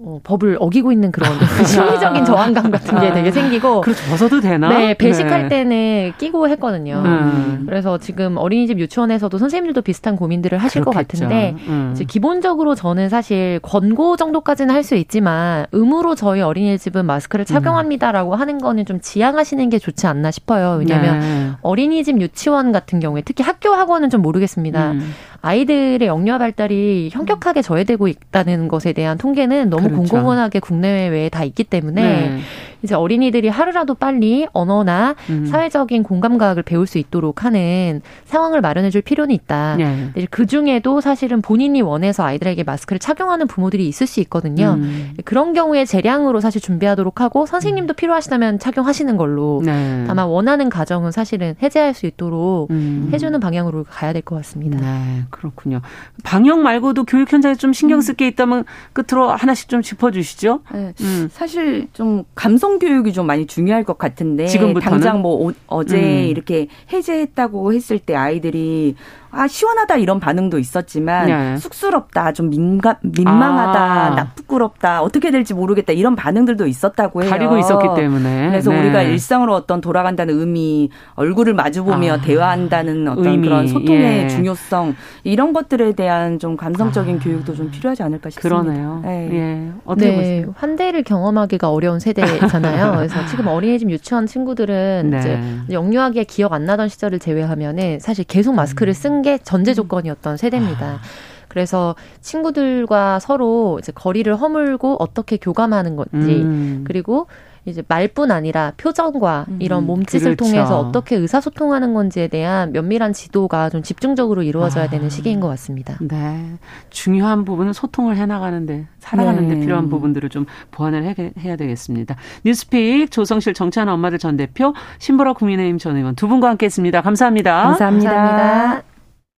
어, 법을 어기고 있는 *laughs* 그런 심리적인 저항감 같은 게 되게 생기고. 그렇죠. 벗어도 되나? 네, 배식할 네. 때는 끼고 했거든요. 음. 그래서 지금 어린이집 유치원에서도 선생님들도 비슷한 고민들을 하실 그렇겠죠. 것 같은데, 음. 이제 기본적으로 저는 사실 권고 정도까지는 할 수 있지만, 의무로 저희 어린이집은 마스크를 음. 착용합니다라고 음. 하는 거는 좀 지양하시는 게 좋지 않나 싶어요. 왜냐하면 네. 어린이집 유치원 같은 경우에 특히 학교 학원은 좀 모르겠습니다. 음. 아이들의 영유아 발달이 현격하게 저해되고 있다는 것에 대한 통계는 너무 그렇죠. 공공연하게 국내외에 다 있기 때문에 네. 이제 어린이들이 하루라도 빨리 언어나 음. 사회적인 공감 과학을 배울 수 있도록 하는 상황을 마련해 줄 필요는 있다. 네. 그 중에도 사실은 본인이 원해서 아이들에게 마스크를 착용하는 부모들이 있을 수 있거든요. 음. 그런 경우에 재량으로 사실 준비하도록 하고 선생님도 음. 필요하시다면 착용하시는 걸로 네. 다만 원하는 가정은 사실은 해제할 수 있도록 음. 해주는 방향으로 가야 될 것 같습니다. 네, 그렇군요. 방역 말고도 교육 현장에 좀 신경 쓸 게 있다면 끝으로 하나씩 좀 짚어주시죠. 네, 음. 사실 좀 감성 감성 교육이 좀 많이 중요할 것 같은데 지금부터는? 당장 뭐 어제 음. 이렇게 해제했다고 했을 때 아이들이 아 시원하다 이런 반응도 있었지만 네. 쑥스럽다 좀 민감 민망하다 아. 나 부끄럽다 어떻게 될지 모르겠다 이런 반응들도 있었다고 해요. 가리고 있었기 때문에 그래서 네. 우리가 일상으로 어떤 돌아간다는 의미 얼굴을 마주보며 아. 대화한다는 어떤 의미. 그런 소통의 예. 중요성 이런 것들에 대한 좀 감성적인 아. 교육도 좀 필요하지 않을까 싶습니다. 그러네요. 네. 예. 어떻게 네. 보세요? 환대를 경험하기가 어려운 세대잖아요. *laughs* 그래서 지금 어린이집 유치원 친구들은 네. 이제 영유아기에 기억 안 나던 시절을 제외하면은 사실 계속 마스크를 쓴게 전제 조건이었던 세대입니다. 아. 그래서 친구들과 서로 이제 거리를 허물고 어떻게 교감하는 건지 음. 그리고 이제 말뿐 아니라 표정과 음. 이런 몸짓을 그렇죠. 통해서 어떻게 의사소통하는 건지에 대한 면밀한 지도가 좀 집중적으로 이루어져야 아. 되는 시기인 것 같습니다. 네. 중요한 부분은 소통을 해나가는데, 살아가는데 네. 필요한 부분들을 좀 보완을 해, 해야 되겠습니다. 뉴스픽 조성실 정치하는 엄마들 전 대표, 신보라 국민의힘 전 의원 두 분과 함께 했습니다. 감사합니다. 감사합니다. 감사합니다.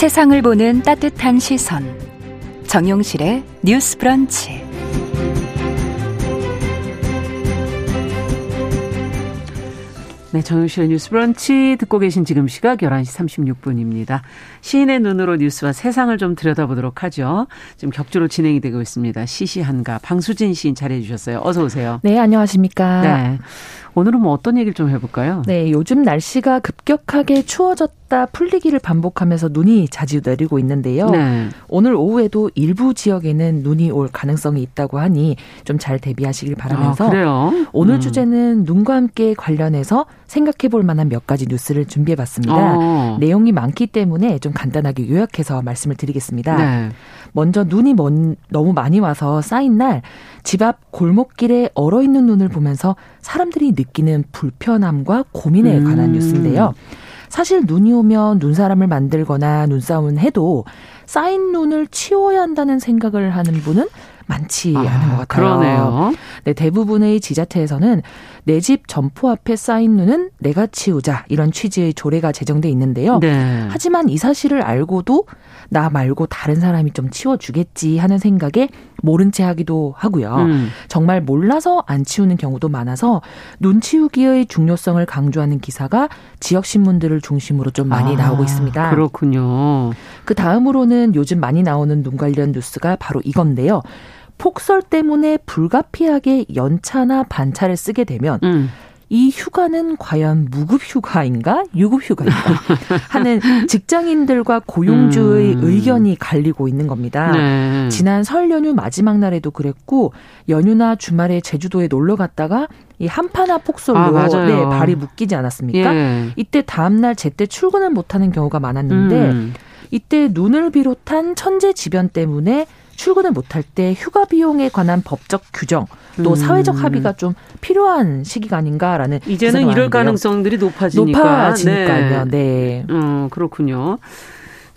세상을 보는 따뜻한 시선. 정용실의 뉴스 브런치. 네, 정용실의 뉴스 브런치 듣고 계신 지금 시각 11시 36분입니다. 시인의 눈으로 뉴스와 세상을 좀 들여다보도록 하죠. 지금 격주로 진행이 되고 있습니다. 시시한가 방수진 시인 잘해 주셨어요. 어서 오세요. 네, 안녕하십니까. 네. 오늘은 뭐 어떤 얘기를 좀 해볼까요? 네, 요즘 날씨가 급격하게 추워졌다 풀리기를 반복하면서 눈이 자주 내리고 있는데요. 네. 오늘 오후에도 일부 지역에는 눈이 올 가능성이 있다고 하니 좀 잘 대비하시길 바라면서 아, 오늘 음. 주제는 눈과 함께 관련해서 생각해 볼 만한 몇 가지 뉴스를 준비해 봤습니다. 어. 내용이 많기 때문에 좀 간단하게 요약해서 말씀을 드리겠습니다. 네. 먼저 눈이 먼, 너무 많이 와서 쌓인 날 집 앞 골목길에 얼어 있는 눈을 보면서 사람들이 느끼는 불편함과 고민에 음. 관한 뉴스인데요. 사실 눈이 오면 눈사람을 만들거나 눈싸움은 해도 쌓인 눈을 치워야 한다는 생각을 하는 분은 많지 아, 않은 것 같아요. 그러네요. 네, 대부분의 지자체에서는 내 집 점포 앞에 쌓인 눈은 내가 치우자 이런 취지의 조례가 제정돼 있는데요. 네. 하지만 이 사실을 알고도 나 말고 다른 사람이 좀 치워주겠지 하는 생각에 모른 채 하기도 하고요. 음. 정말 몰라서 안 치우는 경우도 많아서 눈 치우기의 중요성을 강조하는 기사가 지역 신문들을 중심으로 좀 많이 아, 나오고 있습니다. 그렇군요. 그 다음으로는 요즘 많이 나오는 눈 관련 뉴스가 바로 이건데요. 폭설 때문에 불가피하게 연차나 반차를 쓰게 되면 음. 이 휴가는 과연 무급 휴가인가 유급 휴가인가 *laughs* 하는 직장인들과 고용주의 음. 의견이 갈리고 있는 겁니다. 네. 지난 설 연휴 마지막 날에도 그랬고 연휴나 주말에 제주도에 놀러 갔다가 이 한파나 폭설로 아, 네, 발이 묶이지 않았습니까? 예. 이때 다음 날 제때 출근을 못 하는 경우가 많았는데 음. 이때 눈을 비롯한 천재 지변 때문에 출근을 못할 때 휴가 비용에 관한 법적 규정 또 음. 사회적 합의가 좀 필요한 시기가 아닌가라는 이제는 이럴 가능성들이 높아지니까 높아지니까요. 네. 네. 음, 그렇군요.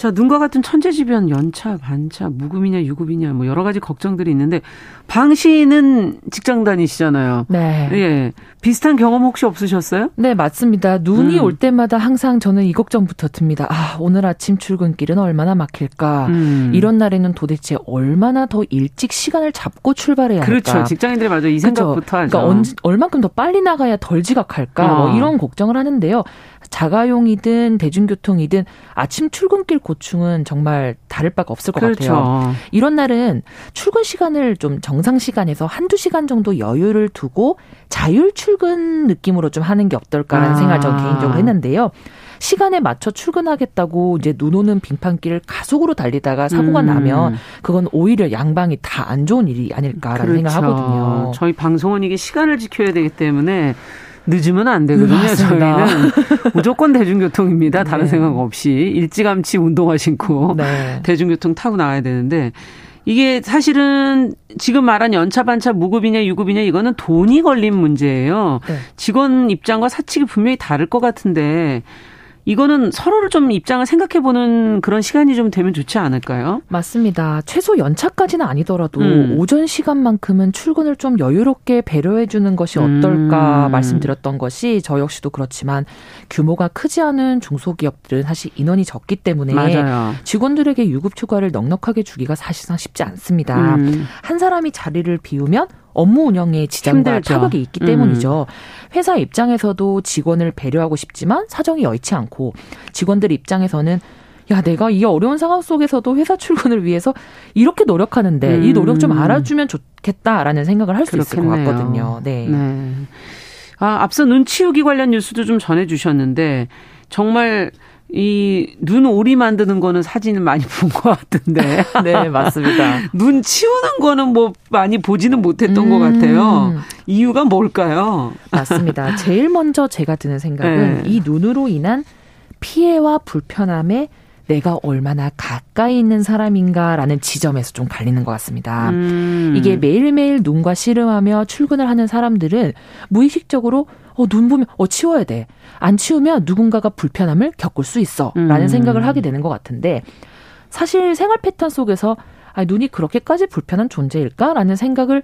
자, 눈과 같은 천재지변 연차, 반차, 무급이냐, 유급이냐, 뭐 여러 가지 걱정들이 있는데 방 씨는 직장 다니시잖아요. 네. 예. 비슷한 경험 혹시 없으셨어요? 네, 맞습니다. 눈이 음. 올 때마다 항상 저는 이 걱정부터 듭니다. 아, 오늘 아침 출근길은 얼마나 막힐까? 음. 이런 날에는 도대체 얼마나 더 일찍 시간을 잡고 출발해야 할까? 그렇죠. 직장인들이 맞아 이 생각부터 그렇죠. 하죠. 그러니까 언, 얼만큼 더 빨리 나가야 덜 지각할까? 뭐 어. 뭐 이런 걱정을 하는데요. 자가용이든 대중교통이든 아침 출근길 고충은 정말 다를 바가 없을 것 그렇죠. 같아요. 이런 날은 출근 시간을 좀 정상 시간에서 한두 시간 정도 여유를 두고 자율 출근 느낌으로 좀 하는 게 어떨까라는 아. 생각을 저 개인적으로 했는데요. 시간에 맞춰 출근하겠다고 이제 눈 오는 빙판길을 가속으로 달리다가 사고가 음. 나면 그건 오히려 양방이 다 안 좋은 일이 아닐까라는 그렇죠. 생각하거든요. 저희 방송은 이게 시간을 지켜야 되기 때문에 늦으면 안 되거든요. 음, 저희는 무조건 대중교통입니다. *laughs* 다른 네. 생각 없이 일찌감치 운동화 신고 네. 대중교통 타고 나와야 되는데 이게 사실은 지금 말한 연차 반차 무급이냐 유급이냐 이거는 돈이 걸린 문제예요. 네. 직원 입장과 사측이 분명히 다를 것 같은데 이거는 서로를 좀 입장을 생각해 보는 그런 시간이 좀 되면 좋지 않을까요? 맞습니다. 최소 연차까지는 아니더라도 음. 오전 시간만큼은 출근을 좀 여유롭게 배려해 주는 것이 어떨까 음. 말씀드렸던 것이 저 역시도 그렇지만 규모가 크지 않은 중소기업들은 사실 인원이 적기 때문에 맞아요. 직원들에게 유급 휴가를 넉넉하게 주기가 사실상 쉽지 않습니다. 음. 한 사람이 자리를 비우면 업무 운영에 지장과 힘들죠. 타격이 있기 때문이죠. 음. 회사 입장에서도 직원을 배려하고 싶지만 사정이 여의치 않고 직원들 입장에서는 야, 내가 이 어려운 상황 속에서도 회사 출근을 위해서 이렇게 노력하는데 음. 이 노력 좀 알아주면 좋겠다라는 생각을 할 수 있을 것 같거든요. 네. 네. 아, 앞서 눈 치우기 관련 뉴스도 좀 전해주셨는데 정말 이 눈 오리 만드는 거는 사진을 많이 *laughs* 본 것 같은데. *laughs* 네, 맞습니다. *laughs* 눈 치우는 거는 뭐 많이 보지는 못했던 음. 것 같아요. 이유가 뭘까요? 맞습니다. 제일 먼저 제가 드는 생각은 네. 이 눈으로 인한 피해와 불편함에 내가 얼마나 가까이 있는 사람인가라는 지점에서 좀 갈리는 것 같습니다. 음. 이게 매일매일 눈과 씨름하며 출근을 하는 사람들은 무의식적으로 어, 눈 보면, 어, 치워야 돼. 안 치우면 누군가가 불편함을 겪을 수 있어. 라는 음. 생각을 하게 되는 것 같은데, 사실 생활 패턴 속에서, 아, 눈이 그렇게까지 불편한 존재일까라는 생각을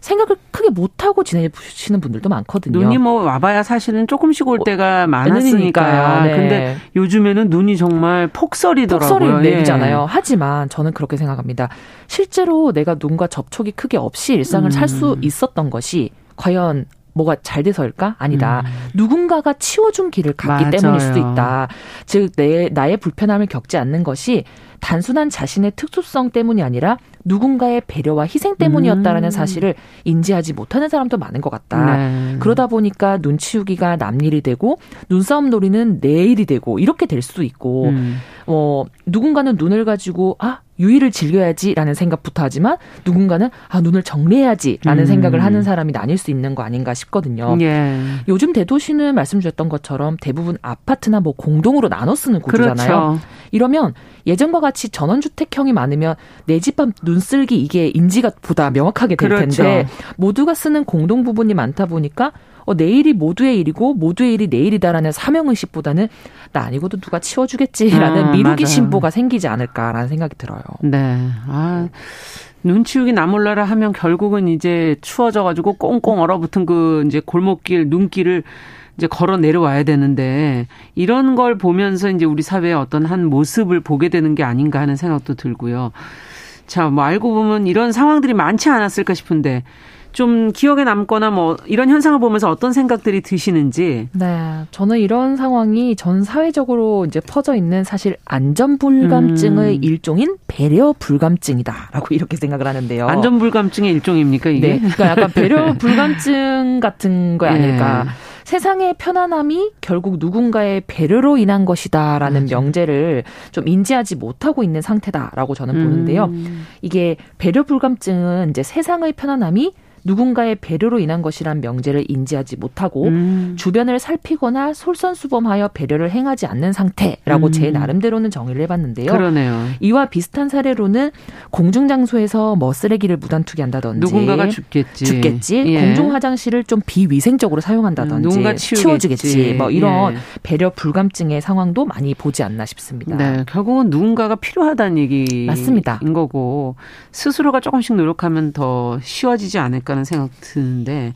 생각을 크게 못 하고 지내시는 분들도 많거든요. 눈이 뭐 와봐야 사실은 조금씩 올 어, 때가 많았으니까요. 네. 근데 요즘에는 눈이 정말 폭설이더라고요. 폭설이 내리잖아요. 예. 하지만 저는 그렇게 생각합니다. 실제로 내가 눈과 접촉이 크게 없이 일상을 음. 살수 있었던 것이 과연 뭐가 잘 돼서일까? 아니다. 음. 누군가가 치워준 길을 갔기 맞아요. 때문일 수도 있다. 즉, 내, 나의 불편함을 겪지 않는 것이 단순한 자신의 특수성 때문이 아니라 누군가의 배려와 희생 때문이었다라는 음. 사실을 인지하지 못하는 사람도 많은 것 같다. 네. 그러다 보니까 눈 치우기가 남 일이 되고 눈싸움 놀이는 내 일이 되고 이렇게 될 수도 있고 음. 어 누군가는 눈을 가지고 아 유의를 즐겨야지라는 생각부터 하지만 누군가는 아 눈을 정리해야지라는 음. 생각을 하는 사람이 나뉠 수 있는 거 아닌가 싶거든요. 예. 요즘 대도시는 말씀 주셨던 것처럼 대부분 아파트나 뭐 공동으로 나눠 쓰는 구조잖아요. 그렇죠. 이러면 예전과 같이 전원주택형이 많으면 내 집 앞 눈쓸기 이게 인지가 보다 명확하게 될 그렇죠. 텐데 모두가 쓰는 공동 부분이 많다 보니까 어, 내일이 모두의 일이고 모두의 일이 내일이다라는 사명의식보다는 나 아니고도 누가 치워주겠지라는 아, 미루기 맞아요. 신보가 생기지 않을까라는 생각이 들어요. 네. 아. 눈 치우기 나몰라라 하면 결국은 이제 추워져가지고 꽁꽁 얼어붙은 그 이제 골목길, 눈길을 이제 걸어 내려와야 되는데 이런 걸 보면서 이제 우리 사회의 어떤 한 모습을 보게 되는 게 아닌가 하는 생각도 들고요. 자, 뭐 알고 보면 이런 상황들이 많지 않았을까 싶은데 좀 기억에 남거나 뭐 이런 현상을 보면서 어떤 생각들이 드시는지. 네. 저는 이런 상황이 전 사회적으로 이제 퍼져 있는 사실 안전 불감증의 음. 일종인 배려 불감증이다라고 *laughs* 이렇게 생각을 하는데요. 안전 불감증의 일종입니까 이게? 네. 그러니까 약간 배려 불감증 *laughs* 같은 거 아닐까. 네. 세상의 편안함이 결국 누군가의 배려로 인한 것이다라는 맞아. 명제를 좀 인지하지 못하고 있는 상태다라고 저는 보는데요. 음. 이게 배려 불감증은 이제 세상의 편안함이 누군가의 배려로 인한 것이란 명제를 인지하지 못하고 음. 주변을 살피거나 솔선수범하여 배려를 행하지 않는 상태라고 음. 제 나름대로는 정의를 해봤는데요. 그러네요. 이와 비슷한 사례로는 공중 장소에서 뭐 쓰레기를 무단투기한다든지 누군가가 죽겠지, 죽겠지. 예. 공중 화장실을 좀 비위생적으로 사용한다든지 누군가 치워주겠지. 뭐 이런 예. 배려 불감증의 상황도 많이 보지 않나 싶습니다. 네, 결국은 누군가가 필요하다는 얘기인 맞습니다. 거고 스스로가 조금씩 노력하면 더 쉬워지지 않을까. 않을까라는 생각 드는데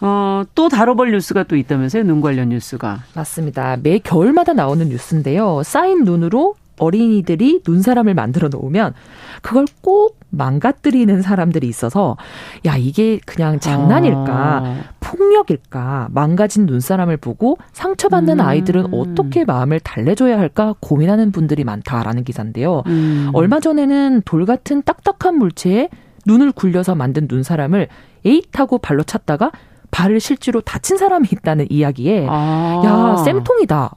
어, 또 다뤄볼 뉴스가 또 있다면서요? 눈 관련 뉴스가. 맞습니다. 매 겨울마다 나오는 뉴스인데요. 쌓인 눈으로 어린이들이 눈사람을 만들어 놓으면 그걸 꼭 망가뜨리는 사람들이 있어서 야 이게 그냥 장난일까 아. 폭력일까 망가진 눈사람을 보고 상처받는 음. 아이들은 어떻게 마음을 달래줘야 할까 고민하는 분들이 많다라는 기사인데요. 음. 얼마 전에는 돌 같은 딱딱한 물체에 눈을 굴려서 만든 눈사람을 에잇하고 발로 찼다가 발을 실제로 다친 사람이 있다는 이야기에 아. 야 쌤통이다.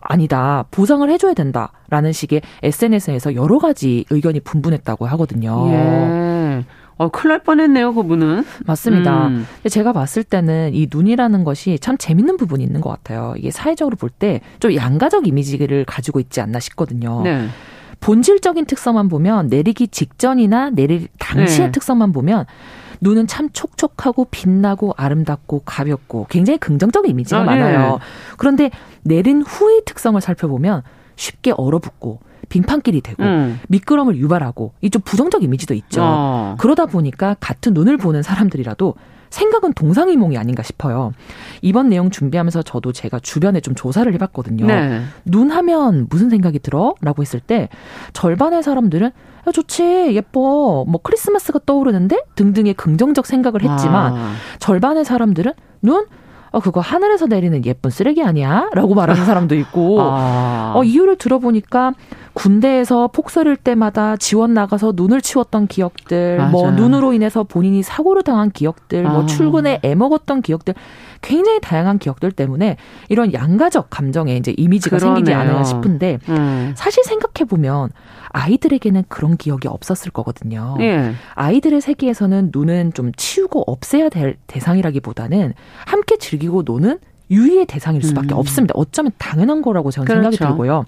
아니다. 보상을 해줘야 된다. 라는 식의 SNS에서 여러 가지 의견이 분분했다고 하거든요. 예. 어, 큰일 날 뻔했네요, 그분은. 맞습니다. 음. 제가 봤을 때는 이 눈이라는 것이 참 재밌는 부분이 있는 것 같아요. 이게 사회적으로 볼 때 좀 양가적 이미지를 가지고 있지 않나 싶거든요. 네. 본질적인 특성만 보면 내리기 직전이나 내릴 당시의 네. 특성만 보면 눈은 참 촉촉하고 빛나고 아름답고 가볍고 굉장히 긍정적인 이미지가 아, 많아요. 네. 그런데 내린 후의 특성을 살펴보면 쉽게 얼어붙고 빙판길이 되고 음. 미끄럼을 유발하고 이 좀 부정적 이미지도 있죠. 어. 그러다 보니까 같은 눈을 보는 사람들이라도 생각은 동상이몽이 아닌가 싶어요. 이번 내용 준비하면서 저도 제가 주변에 좀 조사를 해봤거든요. 네. 눈 하면 무슨 생각이 들어? 라고 했을 때 절반의 사람들은 야, 좋지, 예뻐, 뭐 크리스마스가 떠오르는데 등등의 긍정적 생각을 했지만 아. 절반의 사람들은 눈? 어, 그거 하늘에서 내리는 예쁜 쓰레기 아니야? 라고 말하는 사람도 있고, 아. 어, 이유를 들어보니까 군대에서 폭설일 때마다 지원 나가서 눈을 치웠던 기억들, 뭐 맞아요. 뭐 눈으로 인해서 본인이 사고를 당한 기억들, 뭐 아. 뭐 출근에 애먹었던 기억들, 굉장히 다양한 기억들 때문에 이런 양가적 감정에 이제 이미지가 그러네요. 생기지 않을까 싶은데 음. 사실 생각해 보면 아이들에게는 그런 기억이 없었을 거거든요. 예. 아이들의 세계에서는 눈은 좀 치우고 없애야 될 대상이라기보다는 함께 즐기고 노는 유의의 대상일 수밖에 음. 없습니다. 어쩌면 당연한 거라고 저는 그렇죠. 생각이 들고요.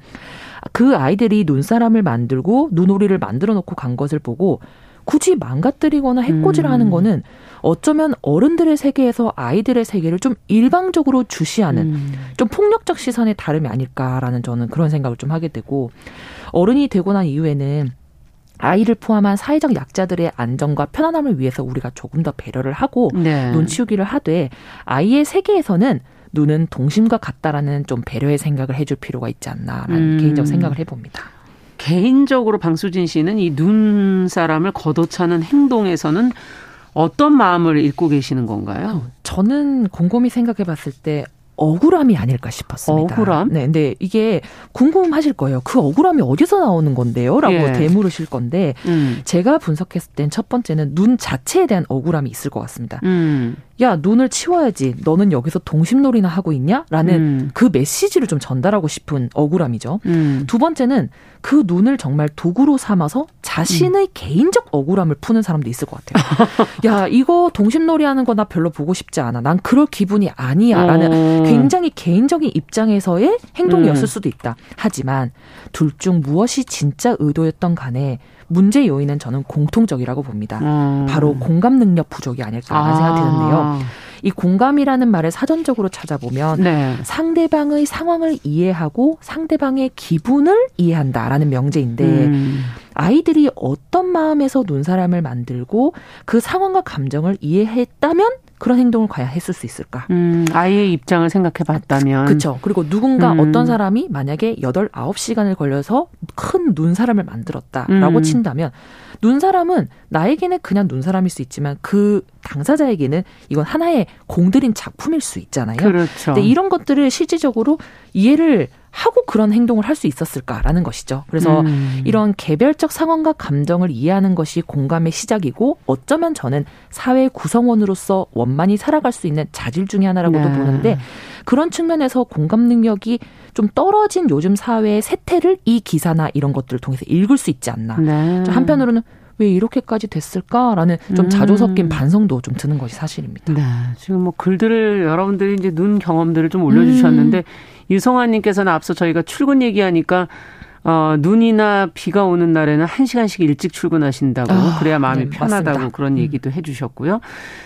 그 아이들이 눈사람을 만들고 눈오리를 만들어 놓고 간 것을 보고 굳이 망가뜨리거나 해코지를 음. 거는 어쩌면 어른들의 세계에서 아이들의 세계를 좀 일방적으로 주시하는 음. 좀 폭력적 시선의 다름이 아닐까라는 저는 그런 생각을 좀 하게 되고 어른이 되고 난 이후에는 아이를 포함한 사회적 약자들의 안전과 편안함을 위해서 우리가 조금 더 배려를 하고 네. 눈치우기를 하되 아이의 세계에서는 눈은 동심과 같다라는 좀 배려의 생각을 해줄 필요가 있지 않나라는 음. 개인적 생각을 해봅니다. 개인적으로 방수진 씨는 이 눈 사람을 걷어차는 행동에서는 어떤 마음을 읽고 계시는 건가요? 저는 곰곰이 생각해 봤을 때 억울함이 아닐까 싶었습니다. 억울함? 네, 근데 이게 궁금하실 거예요. 그 억울함이 어디서 나오는 건데요? 라고 예. 되물으실 건데, 음. 제가 분석했을 땐 첫 번째는 눈 자체에 대한 억울함이 있을 것 같습니다. 음. 야, 눈을 치워야지. 너는 여기서 동심놀이나 하고 있냐? 라는 음. 그 메시지를 좀 전달하고 싶은 억울함이죠. 음. 두 번째는 그 눈을 정말 도구로 삼아서 자신의 음. 개인적 억울함을 푸는 사람도 있을 것 같아요. *laughs* 야, 이거 동심놀이 하는 거 나 별로 보고 싶지 않아. 난 그럴 기분이 아니야. 라는 어. 굉장히 개인적인 입장에서의 행동이었을 음. 수도 있다. 하지만 둘 중 무엇이 진짜 의도였던 간에 문제 요인은 저는 공통적이라고 봅니다. 음. 바로 공감 능력 부족이 아닐까라는 아. 생각이 드는데요. 이 공감이라는 말을 사전적으로 찾아보면 네. 상대방의 상황을 이해하고 상대방의 기분을 이해한다라는 명제인데 음. 아이들이 어떤 마음에서 눈사람을 만들고 그 상황과 감정을 이해했다면 그런 행동을 과연 했을 수 있을까? 음, 아이의 입장을 생각해 봤다면. 그렇죠. 그리고 누군가 음. 어떤 사람이 만약에 여덟 아홉 시간을 걸려서 큰 눈 사람을 만들었다라고 음. 친다면 눈 사람은 나에게는 그냥 눈 사람일 수 있지만 그 당사자에게는 이건 하나의 공들인 작품일 수 있잖아요. 그렇죠. 근데 이런 것들을 실질적으로 이해를 하고 그런 행동을 할 수 있었을까라는 것이죠. 그래서 음. 이런 개별적 상황과 감정을 이해하는 것이 공감의 시작이고 어쩌면 저는 사회 구성원으로서 원만히 살아갈 수 있는 자질 중의 하나라고도 네. 보는데 그런 측면에서 공감 능력이 좀 떨어진 요즘 사회의 세태를 이 기사나 이런 것들을 통해서 읽을 수 있지 않나. 네. 한편으로는 왜 이렇게까지 됐을까라는 좀 자조 섞인 음. 반성도 좀 드는 것이 사실입니다. 네. 지금 뭐 글들을 여러분들이 이제 눈 경험들을 좀 올려주셨는데 음. 유성환님께서는 앞서 저희가 출근 얘기하니까 어, 눈이나 비가 오는 날에는 한 시간씩 일찍 출근하신다고 아, 그래야 마음이 네, 편하다고 맞습니다. 그런 음. 얘기도 해 주셨고요.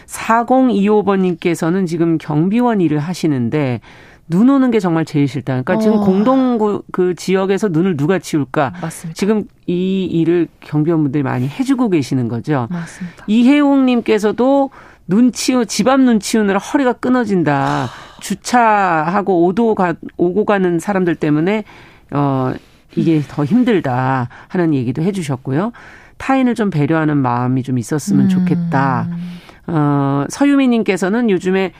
4025번님께서는 지금 경비원 일을 하시는데 눈 오는 게 정말 제일 싫다. 그러니까 어. 지금 공동 그, 그 지역에서 눈을 누가 치울까? 맞습니다. 지금 이 일을 경비원분들이 많이 해주고 계시는 거죠. 맞습니다. 이혜웅님께서도 눈 치우 집앞 눈 치우느라 허리가 끊어진다. 주차하고 오도 가 오고 가는 사람들 때문에 어 이게 더 힘들다 하는 얘기도 해주셨고요. 타인을 좀 배려하는 마음이 좀 있었으면 음. 좋겠다. 어 서유미님께서는 요즘에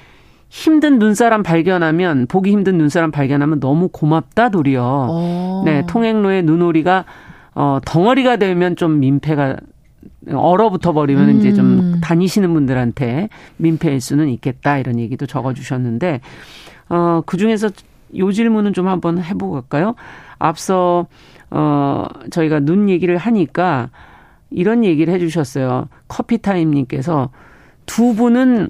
힘든 눈사람 발견하면 보기 힘든 눈사람 발견하면 너무 고맙다 도리어. 오. 어. 네 통행로에 눈오리가 어 덩어리가 되면 좀 민폐가 얼어붙어 버리면 음. 이제 좀 음. 다니시는 분들한테 민폐일 수는 있겠다 이런 얘기도 적어 주셨는데 어그 중에서 요 질문은 좀 한번 해보고 갈까요? 앞서 어 저희가 눈 얘기를 하니까 이런 얘기를 해주셨어요. 커피타임님께서 두 분은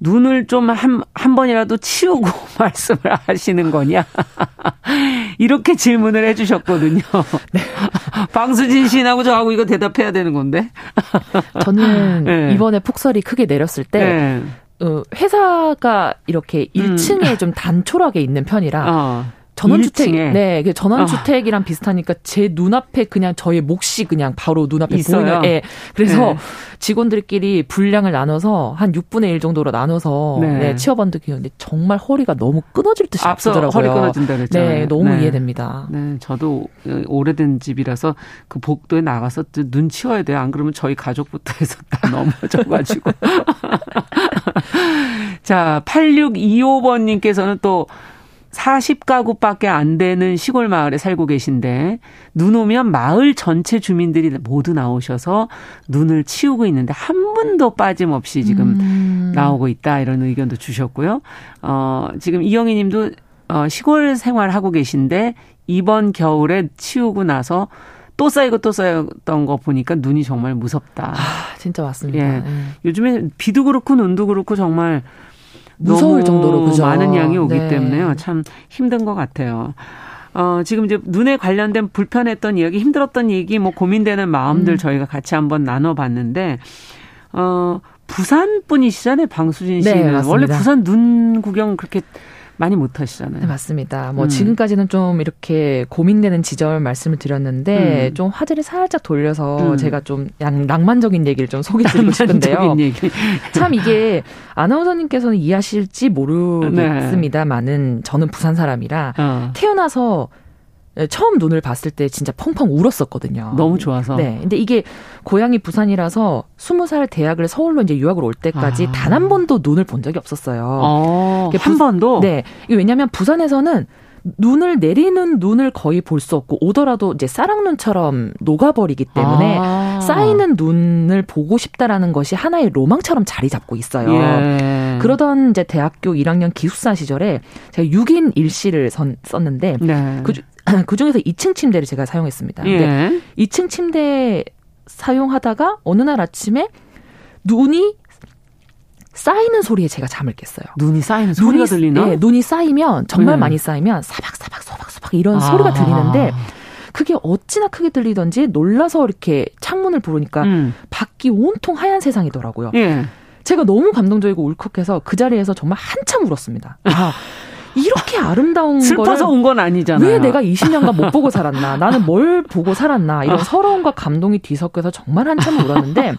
눈을 좀 한, 한 번이라도 치우고 *laughs* 말씀을 하시는 거냐? *laughs* 이렇게 질문을 해 주셨거든요. 네. *laughs* 방수진 씨하고 저하고 이거 대답해야 되는 건데. 저는 네. 이번에 폭설이 크게 내렸을 때, 네. 어, 회사가 이렇게 1층에 음. 좀 단촐하게 있는 편이라, 어. 전원주택, 네, 전원주택이랑 어. 비슷하니까 제 눈앞에 그냥 저의 몫이 그냥 바로 눈앞에 있어요. 보이는, 예. 그래서 네. 직원들끼리 분량을 나눠서 한 6분의 1 정도로 나눠서 네. 네, 치워본 적이 있는데 정말 허리가 너무 끊어질 듯이 아프더라고요. 허리 끊어진다 그랬죠. 네, 너무 네. 이해됩니다. 네, 저도 오래된 집이라서 그 복도에 나가서 눈 치워야 돼요. 안 그러면 저희 가족부터 해서 다 *laughs* 넘어져가지고. *laughs* 자, 8625번님께서는 또 40가구밖에 안 되는 시골 마을에 살고 계신데 눈 오면 마을 전체 주민들이 모두 나오셔서 눈을 치우고 있는데 한 분도 빠짐없이 지금 음. 나오고 있다 이런 의견도 주셨고요. 어 지금 이영희 님도 어 시골 생활하고 계신데 이번 겨울에 치우고 나서 또 쌓이고 또 쌓였던 거 보니까 눈이 정말 무섭다. 아, 진짜 맞습니다. 예. 음. 요즘에 비도 그렇고 눈도 그렇고 정말 무서울 정도로 그죠? 많은 양이 오기 네. 때문에요. 참 힘든 것 같아요. 어, 지금 이제 눈에 관련된 불편했던 이야기, 힘들었던 얘기, 뭐 고민되는 마음들 음. 저희가 같이 한번 나눠봤는데, 어, 부산 분이시잖아요, 방수진 네, 씨는. 네, 원래 부산 눈 구경 그렇게 많이 못 하시잖아요. 네, 맞습니다. 뭐 음. 지금까지는 좀 이렇게 고민되는 지점 말씀을 드렸는데 음. 좀 화제를 살짝 돌려서 음. 제가 좀 양, 낭만적인 얘기를 좀 소개 드리고 싶은데요. 얘기. *laughs* 참 이게 아나운서님께서는 이해하실지 모르겠습니다만은 저는 부산 사람이라 어. 태어나서 네, 처음 눈을 봤을 때 진짜 펑펑 울었었거든요. 너무 좋아서. 네. 근데 이게 고향이 부산이라서 스무 살 대학을 서울로 이제 유학을 올 때까지 아. 단한 번도 눈을 본 적이 없었어요. 어, 한 부, 번도? 네. 이게 왜냐면 부산에서는 눈을 내리는 눈을 거의 볼 수 없고 오더라도 이제 쌀랑눈처럼 녹아버리기 때문에 아. 쌓이는 눈을 보고 싶다라는 것이 하나의 로망처럼 자리 잡고 있어요. 예. 그러던 이제 대학교 1학년 기숙사 시절에 제가 6인 일시를 선, 썼는데 네. 그, 그 중에서 2층 침대를 제가 사용했습니다. 예. 2층 침대 사용하다가 어느 날 아침에 눈이 쌓이는 소리에 제가 잠을 깼어요. 눈이 쌓이는 소리가 눈이, 들리나? 네, 눈이 쌓이면 정말 네. 많이 쌓이면 사박사박 소박소박 이런 아. 소리가 들리는데 그게 어찌나 크게 들리던지 놀라서 이렇게 창문을 부르니까 음. 밖이 온통 하얀 세상이더라고요. 예. 제가 너무 감동적이고 울컥해서 그 자리에서 정말 한참 울었습니다. 아, 이렇게 아름다운 슬퍼서 온 건 아니잖아요. 왜 내가 20년간 못 보고 살았나? 나는 뭘 보고 살았나? 이런 아. 서러움과 감동이 뒤섞여서 정말 한참 울었는데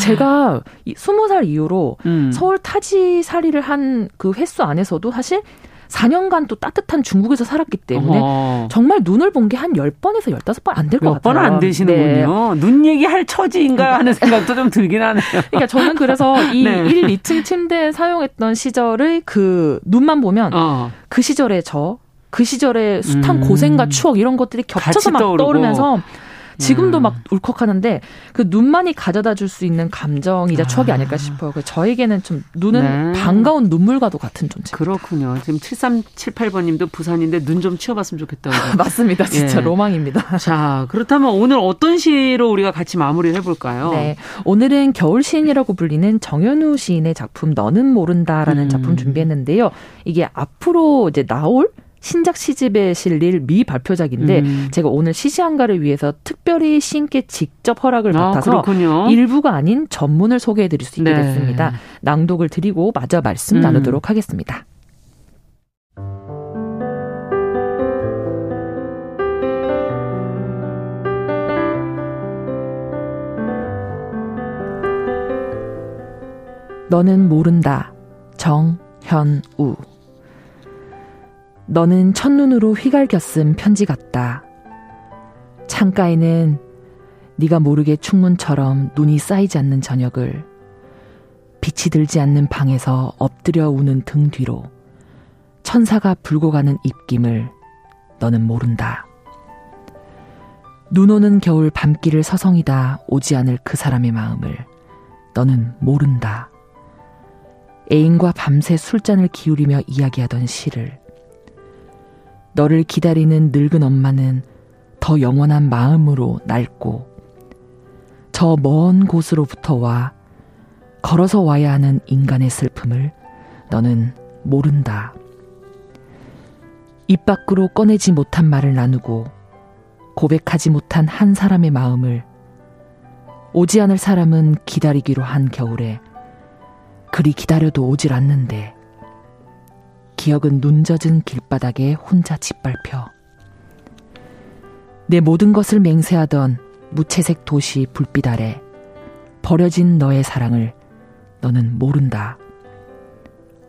제가 20살 이후로 음. 서울 타지 살이를 한 그 횟수 안에서도 사실 4년간 또 따뜻한 중국에서 살았기 때문에 어. 정말 눈을 본 게 한 10번에서 15번 안 될 것 같아요. 몇 번 안 되시는군요. 네. 눈 얘기할 처지인가 하는 생각도 좀 들긴 하네요. 그러니까 저는 그래서 이 *laughs* 네. 1, 2층 침대 사용했던 시절의 그 눈만 보면 어. 그 시절에 저, 그 시절의 숱한 음. 고생과 추억 이런 것들이 겹쳐서 막 떠오르고. 떠오르면서 지금도 음. 막 울컥하는데 그 눈만이 가져다 줄 수 있는 감정이자 추억이 아. 아닐까 싶어요. 그 저에게는 좀 눈은 네. 반가운 눈물과도 같은 존재. 그렇군요. 지금 7378번 님도 부산인데 눈 좀 치워봤으면 좋겠다고. *laughs* 맞습니다. 진짜 예. 로망입니다. *laughs* 자 그렇다면 오늘 어떤 시로 우리가 같이 마무리를 해볼까요? 네, 오늘은 겨울 시인이라고 불리는 정현우 시인의 작품 너는 모른다라는 음. 작품 준비했는데요. 이게 앞으로 이제 나올 신작 시집에 실릴 미 발표작인데 음. 제가 오늘 시시한가를 위해서 특별히 신께 직접 허락을 아, 받아서 아, 일부가 아닌 전문을 소개해 드릴 수 있게 네. 됐습니다. 낭독을 드리고 마저 말씀 음. 나누도록 하겠습니다. 너는 모른다. 정현우 너는 첫눈으로 휘갈겨 쓴 편지 같다. 창가에는 네가 모르게 충문처럼 눈이 쌓이지 않는 저녁을 빛이 들지 않는 방에서 엎드려 우는 등 뒤로 천사가 불고 가는 입김을 너는 모른다. 눈 오는 겨울 밤길을 서성이다 오지 않을 그 사람의 마음을 너는 모른다. 애인과 밤새 술잔을 기울이며 이야기하던 시를 너를 기다리는 늙은 엄마는 더 영원한 마음으로 낡고 저 먼 곳으로부터 와 걸어서 와야 하는 인간의 슬픔을 너는 모른다. 입 밖으로 꺼내지 못한 말을 나누고 고백하지 못한 한 사람의 마음을 오지 않을 사람은 기다리기로 한 겨울에 그리 기다려도 오질 않는데 기억은 눈 젖은 길바닥에 혼자 짓밟혀. 내 모든 것을 맹세하던 무채색 도시 불빛 아래 버려진 너의 사랑을 너는 모른다.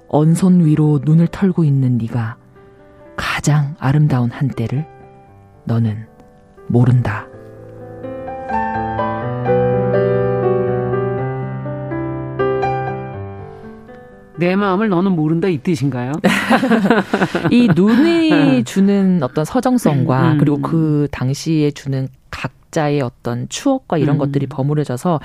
언손 위로 눈을 털고 있는 네가 가장 아름다운 한때를 너는 모른다. 내 마음을 너는 모른다 이 뜻인가요? *laughs* 이 눈이 주는 어떤 서정성과 음. 그리고 그 당시에 주는 각자의 어떤 추억과 이런 음. 것들이 버무려져서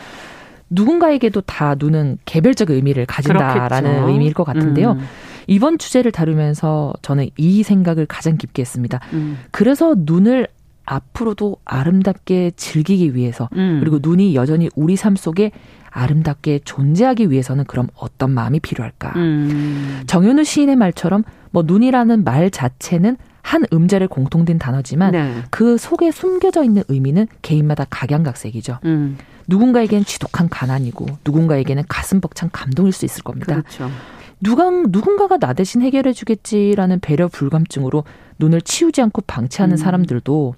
누군가에게도 다 눈은 개별적 의미를 가진다라는 그렇겠죠. 의미일 것 같은데요. 음. 이번 주제를 다루면서 저는 이 생각을 가장 깊게 했습니다. 음. 그래서 눈을 앞으로도 아름답게 즐기기 위해서 음. 그리고 눈이 여전히 우리 삶 속에 아름답게 존재하기 위해서는 그럼 어떤 마음이 필요할까? 음. 정현우 시인의 말처럼 뭐 눈이라는 말 자체는 한 음절의 공통된 단어지만 네. 그 속에 숨겨져 있는 의미는 개인마다 각양각색이죠. 음. 누군가에겐 지독한 가난이고 누군가에게는 가슴 벅찬 감동일 수 있을 겁니다. 그렇죠. 누가 누군가가 나 대신 해결해 주겠지라는 배려 불감증으로 눈을 치우지 않고 방치하는 음. 사람들도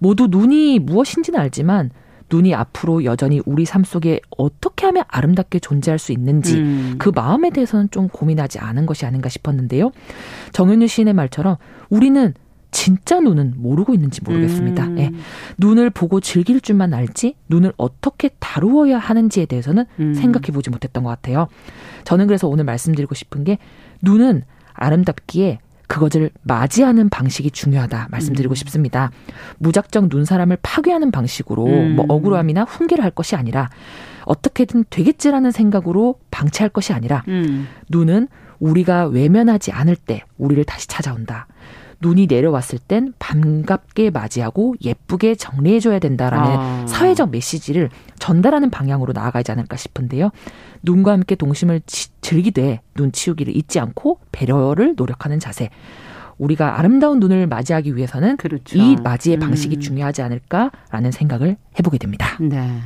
모두 눈이 무엇인지는 알지만 눈이 앞으로 여전히 우리 삶 속에 어떻게 하면 아름답게 존재할 수 있는지 음. 그 마음에 대해서는 좀 고민하지 않은 것이 아닌가 싶었는데요. 정현유 시인의 말처럼 우리는 진짜 눈은 모르고 있는지 모르겠습니다. 음. 예. 눈을 보고 즐길 줄만 알지 눈을 어떻게 다루어야 하는지에 대해서는 음. 생각해 보지 못했던 것 같아요. 저는 그래서 오늘 말씀드리고 싶은 게 눈은 아름답기에 그것을 맞이하는 방식이 중요하다 말씀드리고 음. 싶습니다. 무작정 눈 사람을 파괴하는 방식으로 음. 뭐 억울함이나 훈계를 할 것이 아니라 어떻게든 되겠지라는 생각으로 방치할 것이 아니라 음. 눈은 우리가 외면하지 않을 때 우리를 다시 찾아온다. 눈이 내려왔을 땐 반갑게 맞이하고 예쁘게 정리해줘야 된다라는 아. 사회적 메시지를 전달하는 방향으로 나아가지 않을까 싶은데요. 눈과 함께 동심을 즐기되 눈 치우기를 잊지 않고 배려를 노력하는 자세. 우리가 아름다운 눈을 맞이하기 위해서는 그렇죠. 이 맞이의 음. 방식이 음. 중요하지 않을까라는 생각을 해보게 됩니다. 네.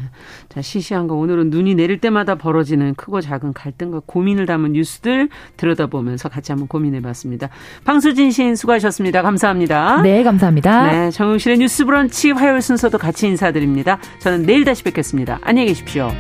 자, 시시한 거 오늘은 눈이 내릴 때마다 벌어지는 크고 작은 갈등과 고민을 담은 뉴스들 들여다보면서 같이 한번 고민해 봤습니다. 방수진 시인 수고하셨습니다. 감사합니다. 네, 감사합니다. 네. 정용실의 뉴스 브런치 화요일 순서도 같이 인사드립니다. 저는 내일 다시 뵙겠습니다. 안녕히 계십시오.